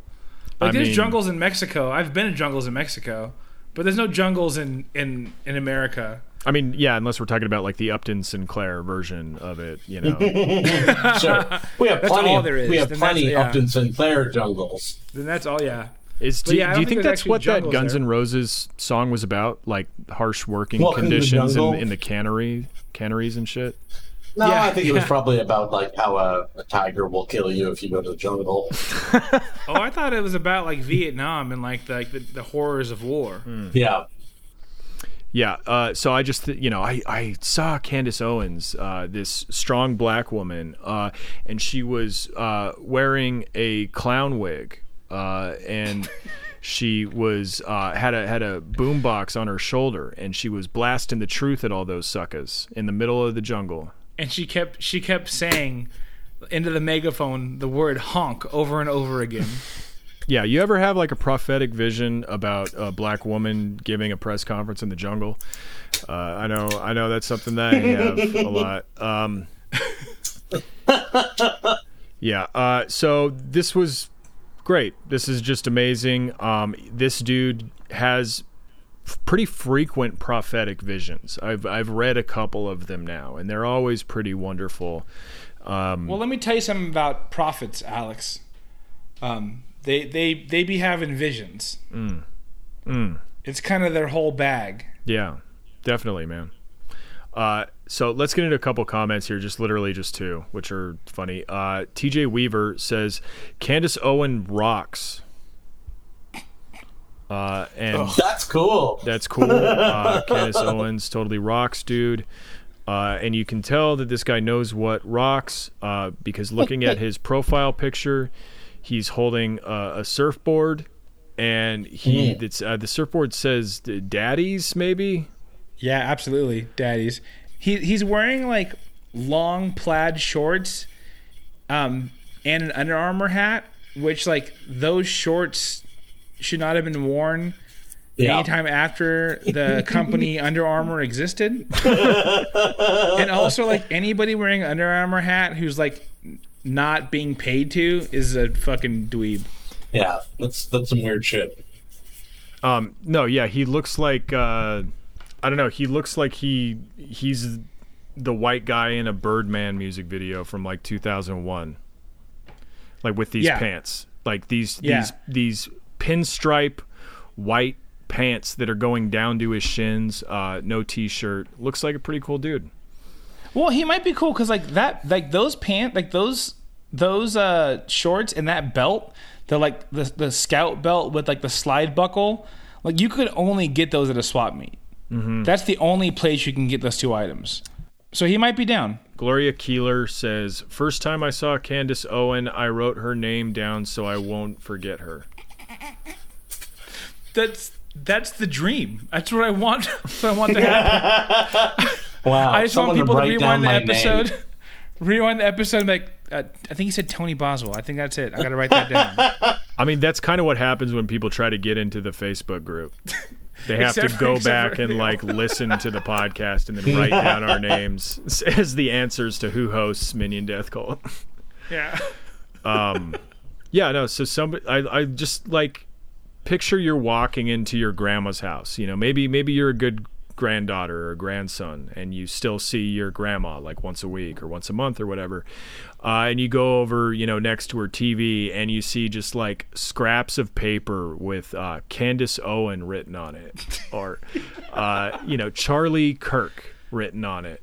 Like I there's mean- jungles in Mexico. I've been in jungles in Mexico, but there's no jungles in in in America. I mean, yeah, unless we're talking about like the Upton Sinclair version of it, you know. Sure, we have That's plenty. all Of, there is. We have Then plenty that's- yeah. Upton Sinclair jungles. Then that's all. Yeah. Is do, yeah, do you think think that's what that Guns. N' Roses song was about? Like harsh working Welcome conditions in, jungle. in the cannery, canneries and shit. No, Yeah, I think it was probably about like how a, a tiger will kill you if you go to the jungle. Oh, I thought it was about like Vietnam and like the like the, the horrors of war. Hmm. Yeah, Yeah. Uh, so I just, you know, I, I saw Candace Owens, uh, this strong black woman, uh, and she was uh, wearing a clown wig, uh, and she was uh, had a had a boombox on her shoulder, and she was blasting the truth at all those suckas in the middle of the jungle. and she kept she kept saying into the megaphone the word honk over and over again. Yeah, you ever have like a prophetic vision about a black woman giving a press conference in the jungle? Uh, I know, I know that's something that I have a lot. Um, yeah, uh, so this was great. This is just amazing. Um, this dude has f- pretty frequent prophetic visions. I've I've read a couple of them now, and they're always pretty wonderful. Um, Well, let me tell you something about prophets, Alex. Um, they they they be having visions. It's kind of their whole bag. Yeah, definitely, man. Uh, so let's get into a couple comments here, just literally just two, which are funny. Uh, TJ Weaver says Candace Owen rocks. Uh, and That's cool. that's cool. Uh, Candace Owens totally rocks, dude. Uh, and you can tell that this guy knows what rocks uh, because looking at his profile picture, he's holding uh, a surfboard, and he it's, uh, the surfboard says "Daddies" maybe. Yeah, absolutely, daddies. He he's wearing like long plaid shorts, um, and an Under Armour hat, which like those shorts should not have been worn Yeah. anytime after the company Under Armour existed. and also, like anybody wearing an Under Armour hat who's like not being paid to is a fucking dweeb. Yeah, that's that's some weird shit. Um, no, yeah, he looks like uh, I don't know. He looks like he he's the white guy in a Birdman music video from like 2001, like with these Yeah. pants, like these Yeah. these these pinstripe white pants that are going down to his shins. Uh, no t-shirt. Looks like a pretty cool dude. Well, he might be cool because like that, like those pant, like those those uh shorts and that belt, the like the the scout belt with like the slide buckle, like you could only get those at a swap meet. Mm-hmm. That's the only place you can get those two items. So he might be down. Gloria Keeler says, First time I saw Candace Owen, I wrote her name down so I won't forget her. That's that's the dream. That's what I want. That's what I want to happen. Wow, I just want people to write down rewind the episode. name. Rewind the episode. And like, uh, I think he said Tony Boswell. I think that's it. I got to write that down. I mean, that's kind of what happens when people try to get into the Facebook group. They have Except to go back for- and like listen to the podcast and then write down our names as the answers to who hosts Minion Death Cult. yeah. Um. Yeah, no. So somebody, I, I just like picture you're walking into your grandma's house. You know, maybe maybe you're a good granddaughter or grandson, and you still see your grandma like once a week or once a month or whatever. Uh, and you go over, you know, next to her TV, and you see just like scraps of paper with uh, Candace Owen written on it, or uh, you know, Charlie Kirk written on it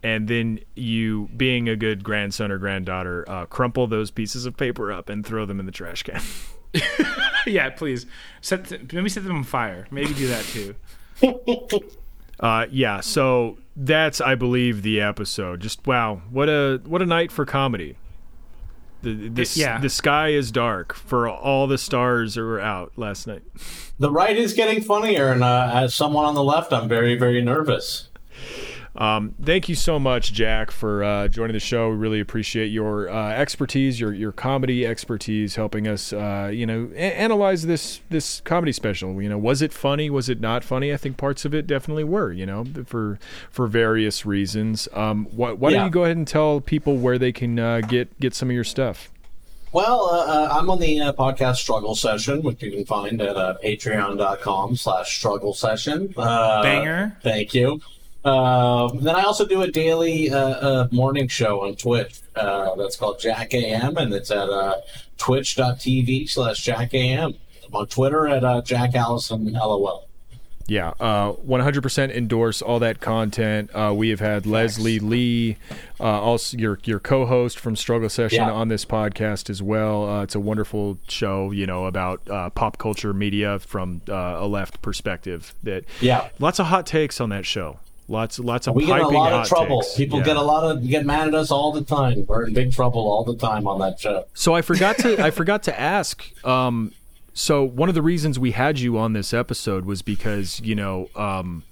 and then you, being a good grandson or granddaughter, uh, crumple those pieces of paper up and throw them in the trash can. Yeah, please. Set th- maybe set them on fire. Maybe do that too. Uh, yeah, so that's, I believe, the episode. Just wow, what a what a night for comedy. The the, Yeah. the sky is dark for all the stars that were out last night. The right is getting funnier, and uh, as someone on the left, I'm very, very nervous. Um, thank you so much, Jack, for uh, joining the show. We really appreciate your uh, expertise, your your comedy expertise, helping us, uh, you know, a- analyze this this comedy special. You know, was it funny? Was it not funny? I think parts of it definitely were. You know, for for various reasons. Um, why, why don't you go ahead and tell people where they can uh, get get some of your stuff? Well, uh, uh, I'm on the uh, podcast Struggle Session, which you can find at uh, patreon.com slash struggle session. Uh, Banger. Thank you. Uh, then I also do a daily uh, uh, morning show on Twitch. Uh, that's called Jack AM, and it's at uh, twitch.tv slash Jack AM. I'm on Twitter at uh, Jack Allison LOL. Yeah, uh, 100% endorse all that content. Uh, we have had Leslie Lee, uh, also your your co-host from Struggle Session, Yeah. on this podcast as well. Uh, it's a wonderful show, you know, about uh, pop culture media from uh, a left perspective. That Yeah. lots of hot takes on that show. Lots lots of We get a lot of trouble. takes. People Yeah. get a lot of get mad at us all the time. We're in big trouble all the time on that show. So I forgot to I forgot to ask. Um, so one of the reasons we had you on this episode was because you know um,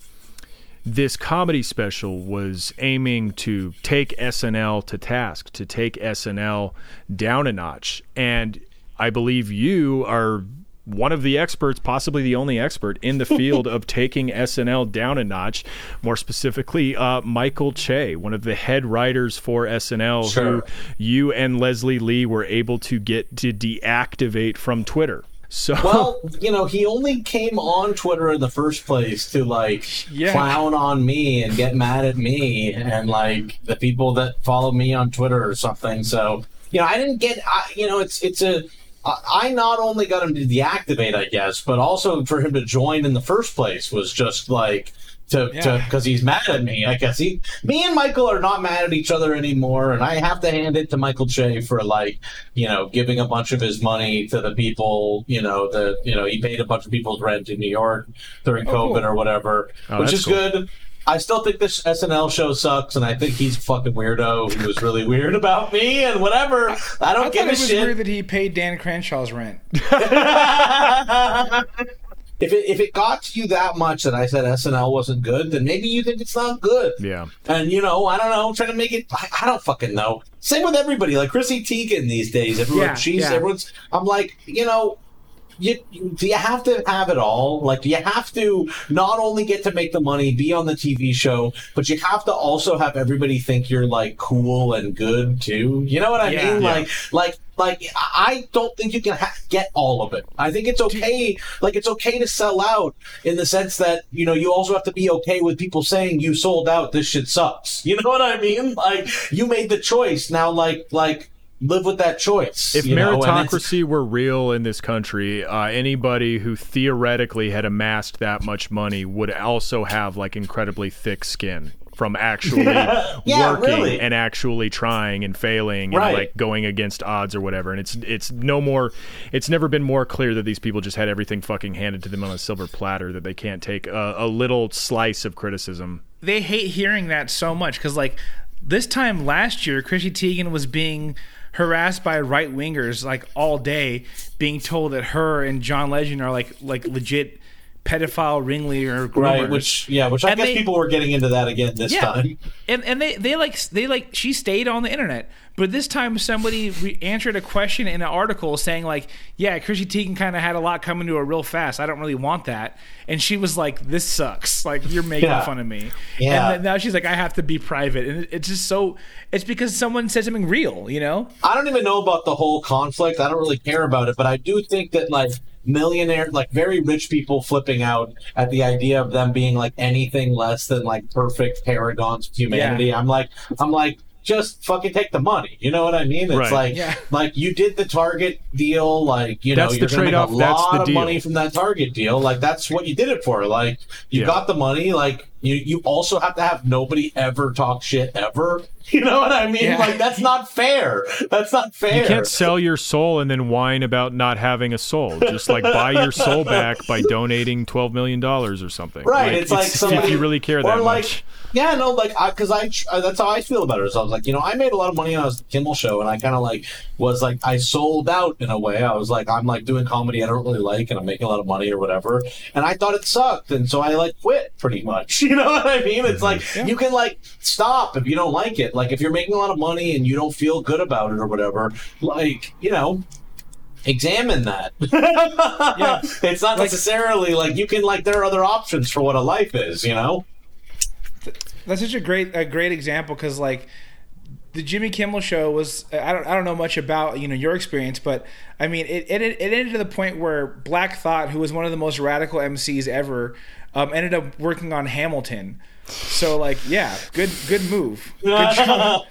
this comedy special was aiming to take SNL to task, to take SNL down a notch, and I believe you are one of the experts, possibly the only expert in the field of taking SNL down a notch. More specifically, uh, Michael Che, one of the head writers for SNL, Sure. who you and Leslie Lee were able to get to deactivate from Twitter. So Well, you know, he only came on Twitter in the first place to like Yeah. clown on me and get mad at me and like the people that follow me on Twitter or something. So, you know, I didn't get, I, you know, it's it's a. I I not only got him to deactivate, I guess, but also for him to join in the first place was just like to Yeah. because he's mad at me. I guess he, me and Michael are not mad at each other anymore, and I have to hand it to Michael Che for like, you know, giving a bunch of his money to the people. You know, the you know he paid a bunch of people's rent in New York during Oh, COVID cool. or whatever, Oh, which is cool. good. I still think this SNL show sucks, and I think he's a fucking weirdo who was really weird about me and whatever. I don't I give thought a it was shit. weird that he paid Dan Crenshaw's rent. if it if it got to you that much that I said SNL wasn't good, then maybe you think it's not good. Yeah. And you know, I don't know, I'm trying to make it. I, I don't fucking know. Same with everybody, like Chrissy Teigen these days. Everyone, Yeah, she's yeah. everyone's. I'm like, you know. You, do you have to have it all? Like, do you have to not only get to make the money, be on the TV show, but you have to also have everybody think you're like cool and good too? You know what I Yeah. mean? Yeah. Like, like, like, I don't think you can ha- get all of it. I think it's okay. Like, it's okay to sell out in the sense that you know you also have to be okay with people saying you sold out. This shit sucks. You know what I mean? Like, you made the choice. Now, like, like. Live with that choice. If you know? Meritocracy were real in this country, uh, anybody who theoretically had amassed that much money would also have like incredibly thick skin from actually Yeah, working really. and actually trying and failing Right. and like going against odds or whatever. And it's it's no more. It's never been more clear that these people just had everything fucking handed to them on a silver platter that they can't take a, a little slice of criticism. they hate hearing that so much because like this time last year chrissy teigen was being harassed by right wingers like all day being told that her and john legend are like like legit pedophile ringleader groomers. right, which yeah, which I And guess they- people were getting into that again this yeah, time. and and they they like they like she stayed on the internet, but this time somebody re- answered a question in an article saying like, yeah, Chrissy Teigen kind of had a lot coming to her real fast. I don't really want that, and she was like, this sucks. Like you're making Yeah. fun of me. Yeah. And then now she's like, I have to be private, and it- it's just so. It's because someone said something real, you know. I don't even know about the whole conflict. I don't really care about it, but I do think that like millionaire, like very rich people flipping out at the idea of them being like anything less than like perfect paragons of humanity. I'm like, I'm like, just fucking take the money. You know what I mean? It's Right. like, Yeah. like you did the Target deal. Like, you know, That's the you're gonna make a that's lot the of deal. money from that Target deal. Like, that's what you did it for. Like, you Yeah. got the money. Like, you you also have to have nobody ever talk shit ever. You know what I mean? Yeah. Like, that's not fair. That's not fair. You can't sell your soul and then whine about not having a soul. Just like buy your soul back by donating twelve million dollars or something. Right, it's like if somebody, you really care that like, much. Yeah, no, like because I, uh, that's how I feel about it. So I was like, you know, I made a lot of money on the Kimmel show, and I kind of like was like I sold out in a way. I was like, I'm like doing comedy I don't really like, and I'm making a lot of money or whatever, and I thought it sucked, and so I like quit pretty much. You know what I mean? It's like mm-hmm. you can like stop if you don't like it. Like if you're making a lot of money and you don't feel good about it or whatever, like you know. Examine that. Yeah. It's not necessarily like you can like there are other options for what a life is, you know? That's such a great a great example because like the Jimmy Kimmel show was I don't I don't know much about you know your experience, but I mean it it, it ended to the point where Black Thought, who was one of the most radical MCs ever, um, ended up working on Hamilton. So like yeah, good good move, good job,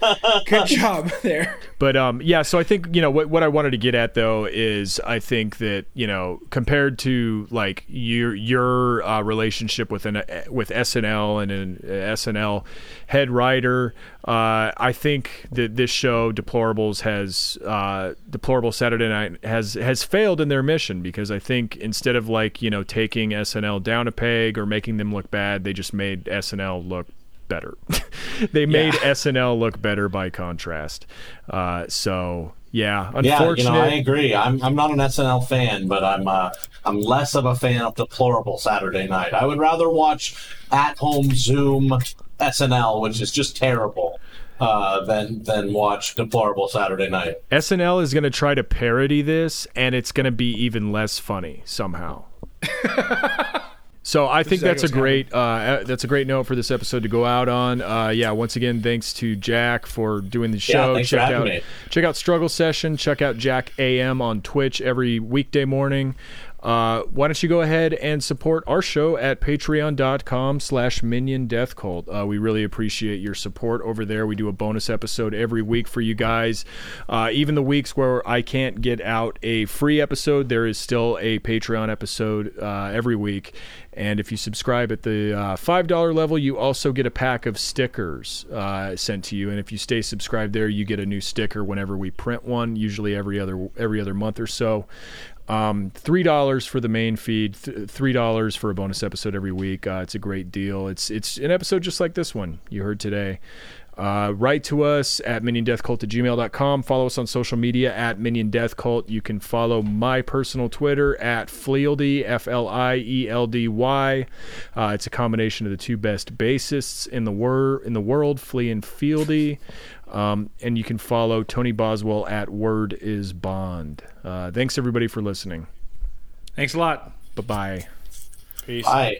good job there. But um, yeah, so I think you know what what I wanted to get at though is I think that you know compared to like your your uh, relationship with an with SNL and an SNL head writer, uh, I think that this show Deplorables has uh, Deplorable Saturday Night has has failed in their mission because I think instead of like you know taking SNL down a peg or making them look bad, they just made SNL look better. they made SNL look better by contrast. Uh, so yeah, Yeah, you know, I agree. I'm I'm not an SNL fan, but I'm uh, I'm less of a fan of deplorable Saturday Night. I would rather watch at home Zoom SNL, which is just terrible, uh, than than watch deplorable Saturday Night. SNL is going to try to parody this, and it's going to be even less funny somehow. So I think exactly that's a great uh, that's a great note for this episode to go out on. Uh, yeah, once again, thanks to Jack for doing the show. thanks for check having out me. check out Struggle Session. Check out Jack AM on Twitch every weekday morning. Uh, why don't you go ahead and support our show at patreon.com slash minion death cult uh, we really appreciate your support over there we do a bonus episode every week for you guys uh, even the weeks where i can't get out a free episode there is still a patreon episode uh, every week and if you subscribe at the uh, $5 level, you also get a pack of stickers uh, sent to you. And if you stay subscribed there, you get a new sticker whenever we print one, usually every other every other month or so. Um, three dollars for the main feed, th- three dollars for a bonus episode every week. Uh, it's a great deal. It's it's an episode just like this one you heard today. Uh, write to us at miniondeathcult at gmail.com. Follow us on social media at Minion Death Cult. You can follow my personal Twitter at Flieldy, F L I E L D Y. Uh, it's a combination of the two best bassists in the, wor- in the world, Flea and Fieldy. Um, and you can follow Tony Boswell at Word is Bond. Uh, thanks everybody for listening. Thanks a lot. Bye bye. Peace. Bye.